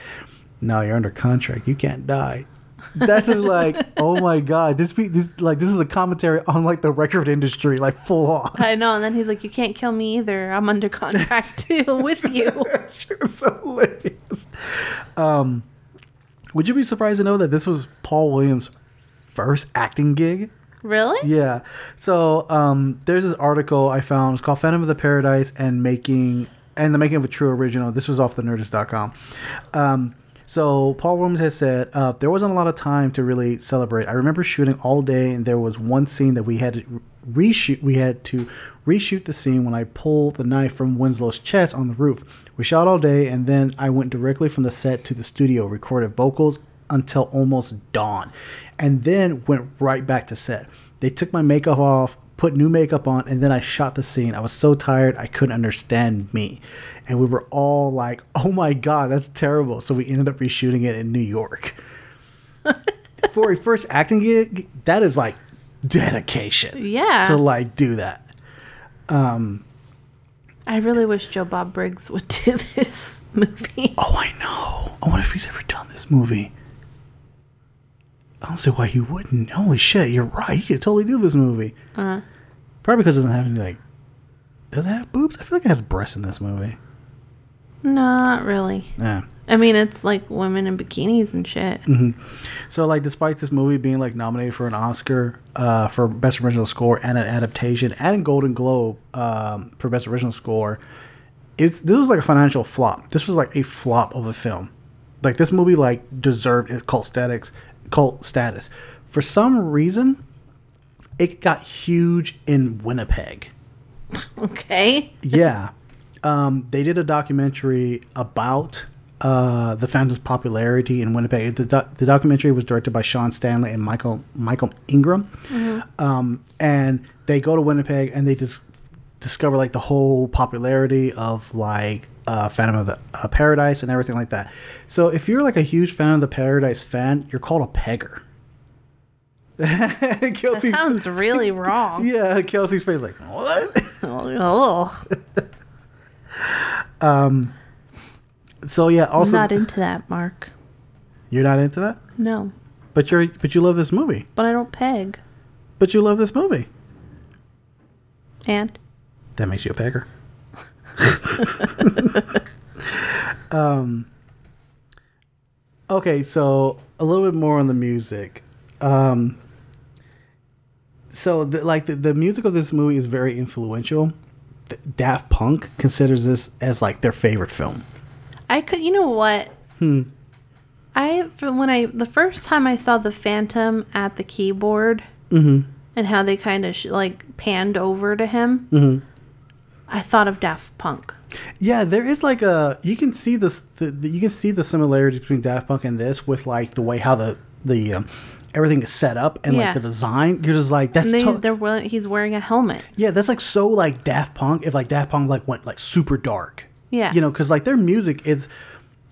No, you're under contract, you can't die. That's just like, oh my god, this be this like this is a commentary on like the record industry, like full on. I know. And then he's like, You can't kill me either. I'm under contract [laughs] too with you. It was so hilarious. Um, would you be surprised to know that this was Paul Williams' first acting gig? Really? Yeah. So um, there's this article I found. It's called Phantom of the Paradise and making and the making of a true original. This was off the Nerdist.com. Um, so Paul Williams has said uh, there wasn't a lot of time to really celebrate. I remember shooting all day, and there was one scene that we had to reshoot. We had to reshoot the scene when I pulled the knife from Winslow's chest on the roof. We shot all day, and then I went directly from the set to the studio, recorded vocals until almost dawn, and then went right back to set. They took my makeup off, put new makeup on, and then I shot the scene. I was so tired I couldn't understand me. And we were all like, [laughs] oh my god, that's terrible. So we ended up reshooting it in New York. [laughs] For a first acting gig, that is like dedication. Yeah. To like do that. Um, I really wish Joe Bob Briggs would [laughs] do this movie. Oh, I know. I wonder if he's ever done this movie. I don't see why he wouldn't. Holy shit, you're right. He could totally do this movie. Uh, Probably because it doesn't have any like. Does it have boobs? I feel like it has breasts in this movie. not really. Yeah. I mean, it's like women in bikinis and shit. So like, despite this movie being like nominated for an Oscar uh, for best original score and an adaptation and Golden Globe um, for best original score, it's this was like a financial flop. This was like a flop of a film. Like this movie like deserved its cult status. Cult status. For some reason, it got huge in Winnipeg. Okay. yeah. Um, they did a documentary about uh, the Phantom's popularity in Winnipeg. The, doc- the documentary was directed by Sean Stanley and Michael Michael Ingram. Um, and they go to Winnipeg and they just discover like the whole popularity of like uh, Phantom of the uh, Paradise and everything like that. So if you're like a huge Phantom of the Paradise fan, you're called a pegger. [laughs] That Kelsey's, sounds really [laughs] wrong. yeah, Kelsey's face like what? oh, [laughs] so yeah, I'm also not into that, Mark. you're not into that. No, But you're but you love this movie. but I don't peg. But you love this movie. And That makes you a pegger. um Okay, so a little bit more on the music. Um so the, like the, the music of this movie is very influential. D- Daft Punk considers this as like their favorite film. I could, you know what? Hmm. I when I the first time I saw the Phantom at the keyboard, and how they kind of sh- like panned over to him, I thought of Daft Punk. Yeah, there is like a you can see this the, the, you can see the similarity between Daft Punk and this with like the way how the the um, everything is set up and Yeah. like the design. You're just like that's And they, to- wearing, he's wearing a helmet. yeah, that's like so like Daft Punk if like Daft Punk like went like super dark. Yeah. you know, because like their music is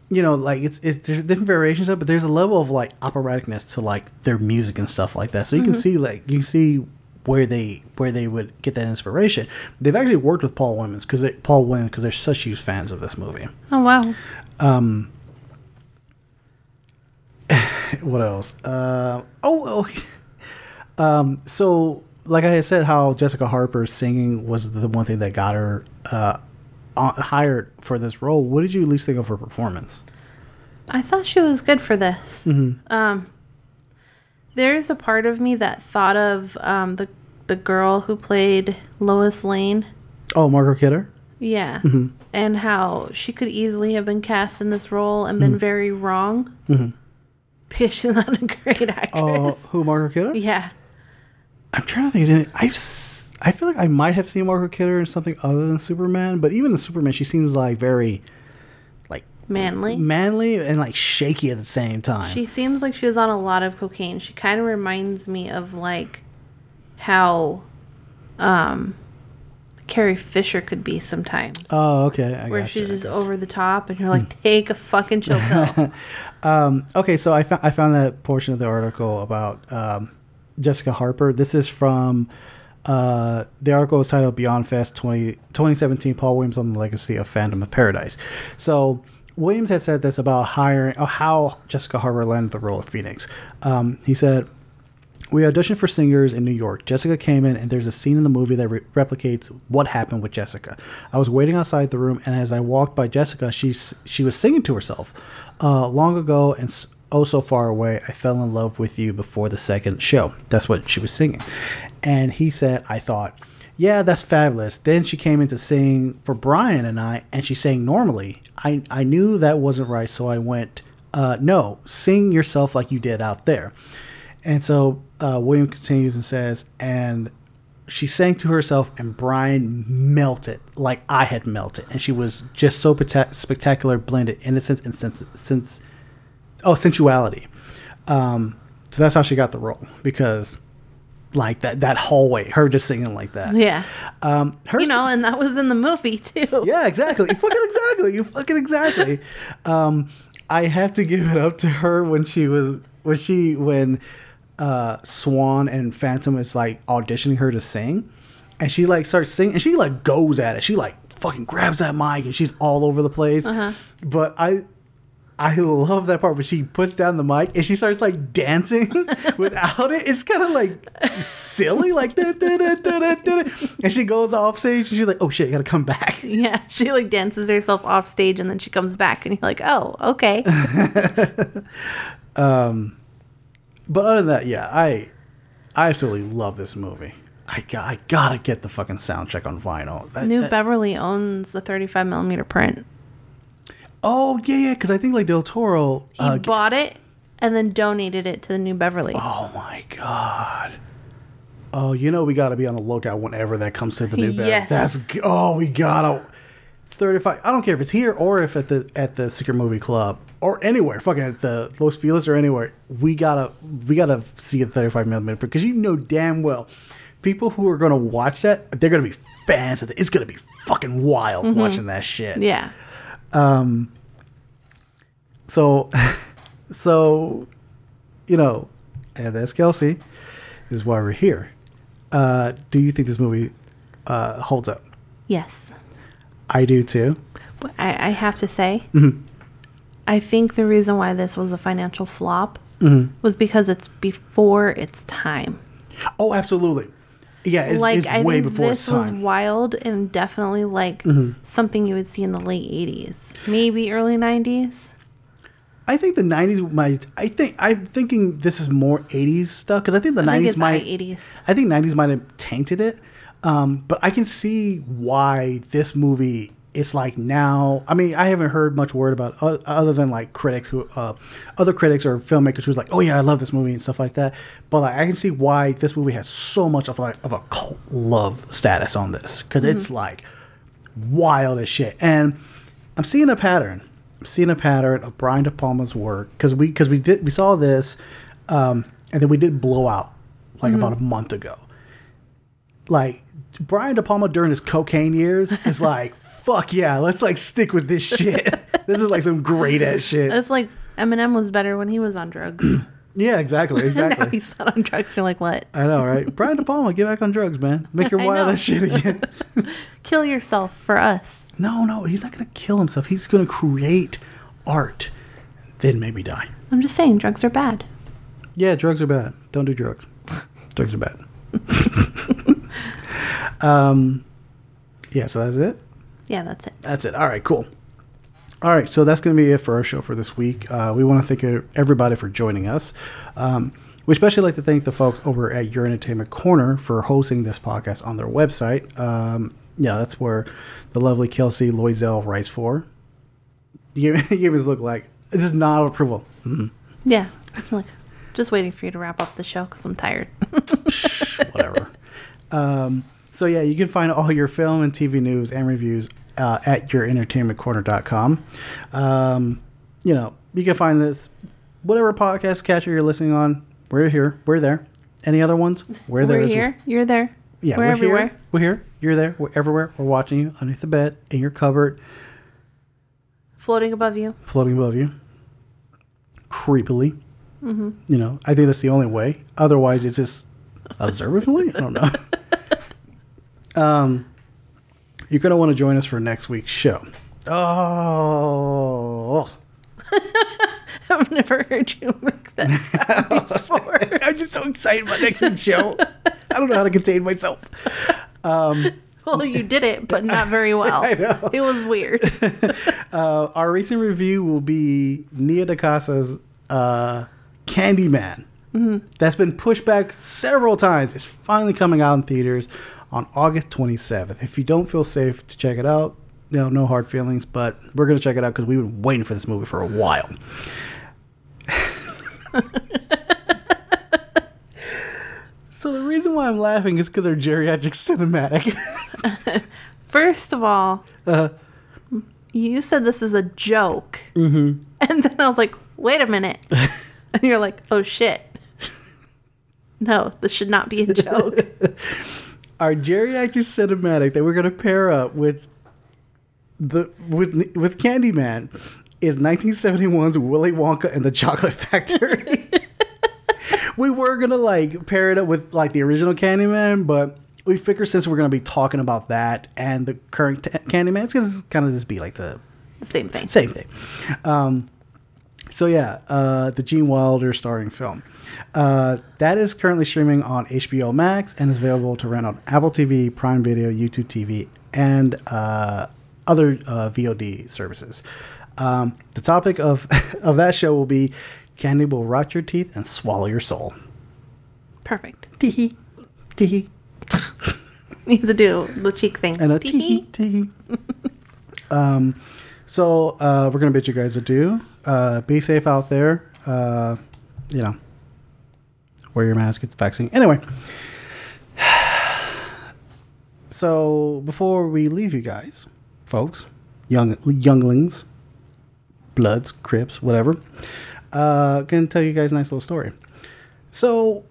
you know, like it's, it's there's different variations of it, but there's a level of like operaticness to like their music and stuff like that. So you can mm-hmm. see like you can see where they where they would get that inspiration. They've actually worked with Paul Williams because Paul Williams because they're such huge fans of this movie. Oh wow. Um, [laughs] what else? Uh, oh, oh [laughs] um, so like I had said, how Jessica Harper's singing was the one thing that got her uh, hired for this role. What did you at least think of her performance? I thought she was good for this. Mm-hmm. Um, there's a part of me that thought of um, the the girl who played Lois Lane. Oh, Margot Kidder. Yeah. Mm-hmm. And how she could easily have been cast in this role and Mm-hmm. been very wrong. Because she's not a great actress. Oh, who Margot Kidder? Yeah. I'm trying to think. Is in it? I've I feel like I might have seen Margot Kidder in something other than Superman, but even in Superman, she seems like very like Manly. manly and like shaky at the same time. She seems like she was on a lot of cocaine. She kind of reminds me of like how um Carrie Fisher could be sometimes. oh, okay. I where gotcha, she's just gotcha. over the top and you're like, take a fucking chill pill. [laughs] Okay, so I found I found that portion of the article about um, Jessica Harper. This is from uh, the article is titled Beyond Fest 20, 2017 Paul Williams on the Legacy of Phantom of Paradise. So Williams had said this about hiring how Jessica Harper landed the role of Phoenix. Um, he said we auditioned for singers in New York. Jessica came in, and there's a scene in the movie that re- replicates what happened with Jessica. I was waiting outside the room, and as I walked by Jessica, she's she was singing to herself. Uh, long ago and oh so far away, I fell in love with you before the second show. That's what she was singing, and he said, I thought. Yeah, that's fabulous. Then she came in to sing for Brian and I, and she sang normally. I, I knew that wasn't right, so I went, uh, No, sing yourself like you did out there. And so uh, William continues and says, and she sang to herself, and Brian melted like I had melted, and she was just so pata- spectacular, blended innocence and sense, sense oh sensuality. Um, so that's how she got the role because, like that that hallway, her just singing like that. yeah. Um, her You know, and that was in the movie too. yeah, exactly. You fucking [laughs] exactly. You fucking exactly. Um, I have to give it up to her when she was when she when uh, Swan and Phantom is like auditioning her to sing, and she like starts singing, and she like goes at it. She like fucking grabs that mic, and she's all over the place. But I. I love that part when she puts down the mic and she starts like dancing [laughs] without it. It's kind of like silly, like da, da, da, da, da, and she goes off stage and she's like, "Oh shit, you gotta come back." [laughs] Yeah. She like dances herself off stage and then she comes back and you're like, oh, okay. [laughs] But other than that, yeah, I I absolutely love this movie. I got I gotta get the fucking soundtrack on vinyl. That- New that- Beverly owns the 35 millimeter print. oh yeah, yeah, because I think like Del Toro. He Uh, bought it and then donated it to the New Beverly. oh my god. Oh, you know we gotta be on the lookout whenever that comes to the new Beverly. Yes. That's oh we gotta. 35 I don't care if it's here or if at the at the Secret Movie Club or anywhere fucking at the Los Feliz or anywhere we gotta we gotta see a 35 millimeter because you know damn well people who are gonna watch that they're gonna be fans of it it's gonna be fucking wild watching that shit Yeah. Um. so [laughs] so you know and that's Kelsey is why we're here uh do you think this movie uh holds up Yes. I do too But I, I have to say, Mm-hmm. I think the reason why this was a financial flop Mm-hmm. was because it's before its time. oh absolutely yeah it's, like it's I way think before this its was wild and definitely like Mm-hmm. something you would see in the late '80s, maybe early '90s. I think the '90s might. I think I'm thinking this is more '80s stuff because I think the I think '90s it's might. '80s. I think '90s might have tainted it, um, but I can see why this movie. It's like now. I mean, I haven't heard much word about other than like critics who, uh, other critics or filmmakers who's like, oh yeah, I love this movie and stuff like that. But like, I can see why this movie has so much of like of a cult love status on this because it's like wild as shit. And I'm seeing a pattern. I'm seeing a pattern of Brian De Palma's work because we because we did we saw this, um, and then we did Blowout like about a month ago. Like Brian De Palma during his cocaine years is like, fuck yeah, let's like stick with this shit. [laughs] this is like some great ass shit. It's like Eminem was better when he was on drugs. [clears throat] Yeah, exactly, [laughs] exactly. now he's not on drugs. You're like, what? I know, right? Brian De Palma, get back on drugs, man. Make your [laughs] wild ass shit again. Kill yourself for us. no, no, he's not gonna kill himself. He's gonna create art, then maybe die. I'm just saying, drugs are bad. Yeah, drugs are bad. Don't do drugs. drugs are bad. um, yeah, so that's it. Yeah, that's it. That's it. All right, cool. All right, so that's going to be it for our show for this week. Uh, we want to thank everybody for joining us. Um, we especially like to thank the folks over at Your Entertainment Corner for hosting this podcast on their website. Um, yeah, that's where the lovely Kelsey Loisel writes for. You, [laughs] you gave us look like this is not approval. Yeah. Like, just waiting for you to wrap up the show because I'm tired. [laughs] whatever. um, so yeah, you can find all your film and TV news and reviews uh, at yourentertainmentcorner.com. Um, you know, you can find this whatever podcast catcher you're listening on. We're here. We're there. Any other ones? We're there. We're as well. here. You're there. Yeah, we're, we're, everywhere. here. We're here. You're there. We're everywhere. We're watching you underneath the bed, in your cupboard, Floating above you. floating above you, creepily. You know, I think that's the only way. Otherwise, it's just observantly. I don't know. [laughs] um, you're gonna want to join us for next week's show. Oh, [laughs] I've never heard you make that sound before. [laughs] I'm just so excited about next week's show. I don't know how to contain myself. well, you did it, but not very [laughs] well. I know. It was weird. Uh, our recent review will be Nia DaCosta's uh, Candyman. That's been pushed back several times. It's finally coming out in theaters on August 27th. If you don't feel safe to check it out, you know, no hard feelings, but we're going to check it out because we've been waiting for this movie for a while. [laughs] so the reason why I'm laughing is because our geriatric cinematic. [laughs] First of all, Uh-huh. you said this is a joke. Mm-hmm. [laughs] And then I was like, wait a minute. and you're like, oh shit. No, this should not be a joke. Our geriatric cinematic that we're going to pair up with the with with Candyman is 1971's Willy Wonka and the Chocolate Factory. [laughs] we were gonna like pair it up with like the original Candyman, but we figured since we're gonna be talking about that and the current t- Candyman, it's gonna kind of just be like the the same thing. same thing. Um, so yeah, uh, the Gene Wilder starring film. Uh, that is currently streaming on HBO Max and is available to rent on Apple TV, Prime Video, YouTube TV, and uh, other uh, VOD services. Um, the topic of [laughs] of that show will be candy will rot your teeth and swallow your soul. Perfect. Tee tee [laughs] You have to do the cheek thing. and a tee tee. [laughs] um, so uh, we're gonna bid you guys adieu. Uh, be safe out there. Uh, you know, wear your mask. Get the vaccine. Anyway. [sighs] So before we leave you guys, folks, young younglings, bloods, crips, whatever, uh, gonna tell you guys a nice little story. So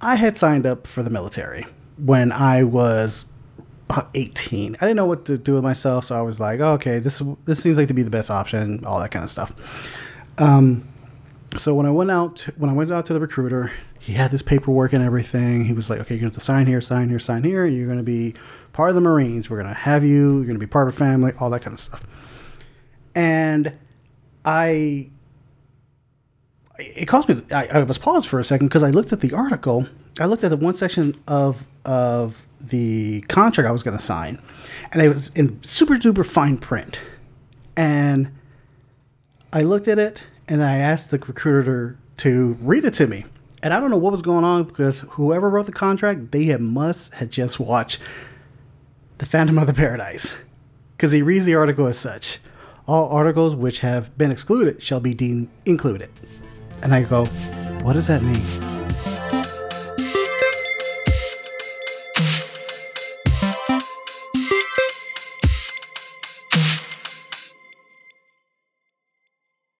I had signed up for the military when I was about 18. I didn't know what to do with myself, so I was like, okay, this this seems like to be the best option, all that kind of stuff. Um, so when I went out, when I went out to the recruiter, he had this paperwork and everything. He was like, okay, you're going to sign here, sign here, sign here. You're going to be part of the Marines. We're going to have you. You're going to be part of a family, all that kind of stuff. And I it caused me. I, I was paused for a second because I looked at the article. I looked at the one section of of the contract I was going to sign, and it was in super duper fine print. And I looked at it, and I asked the recruiter to read it to me. And I don't know what was going on because whoever wrote the contract, they had must had just watched The Phantom of the Paradise, because he reads the article as such. All articles which have been excluded shall be deemed included. And I go, what does that mean?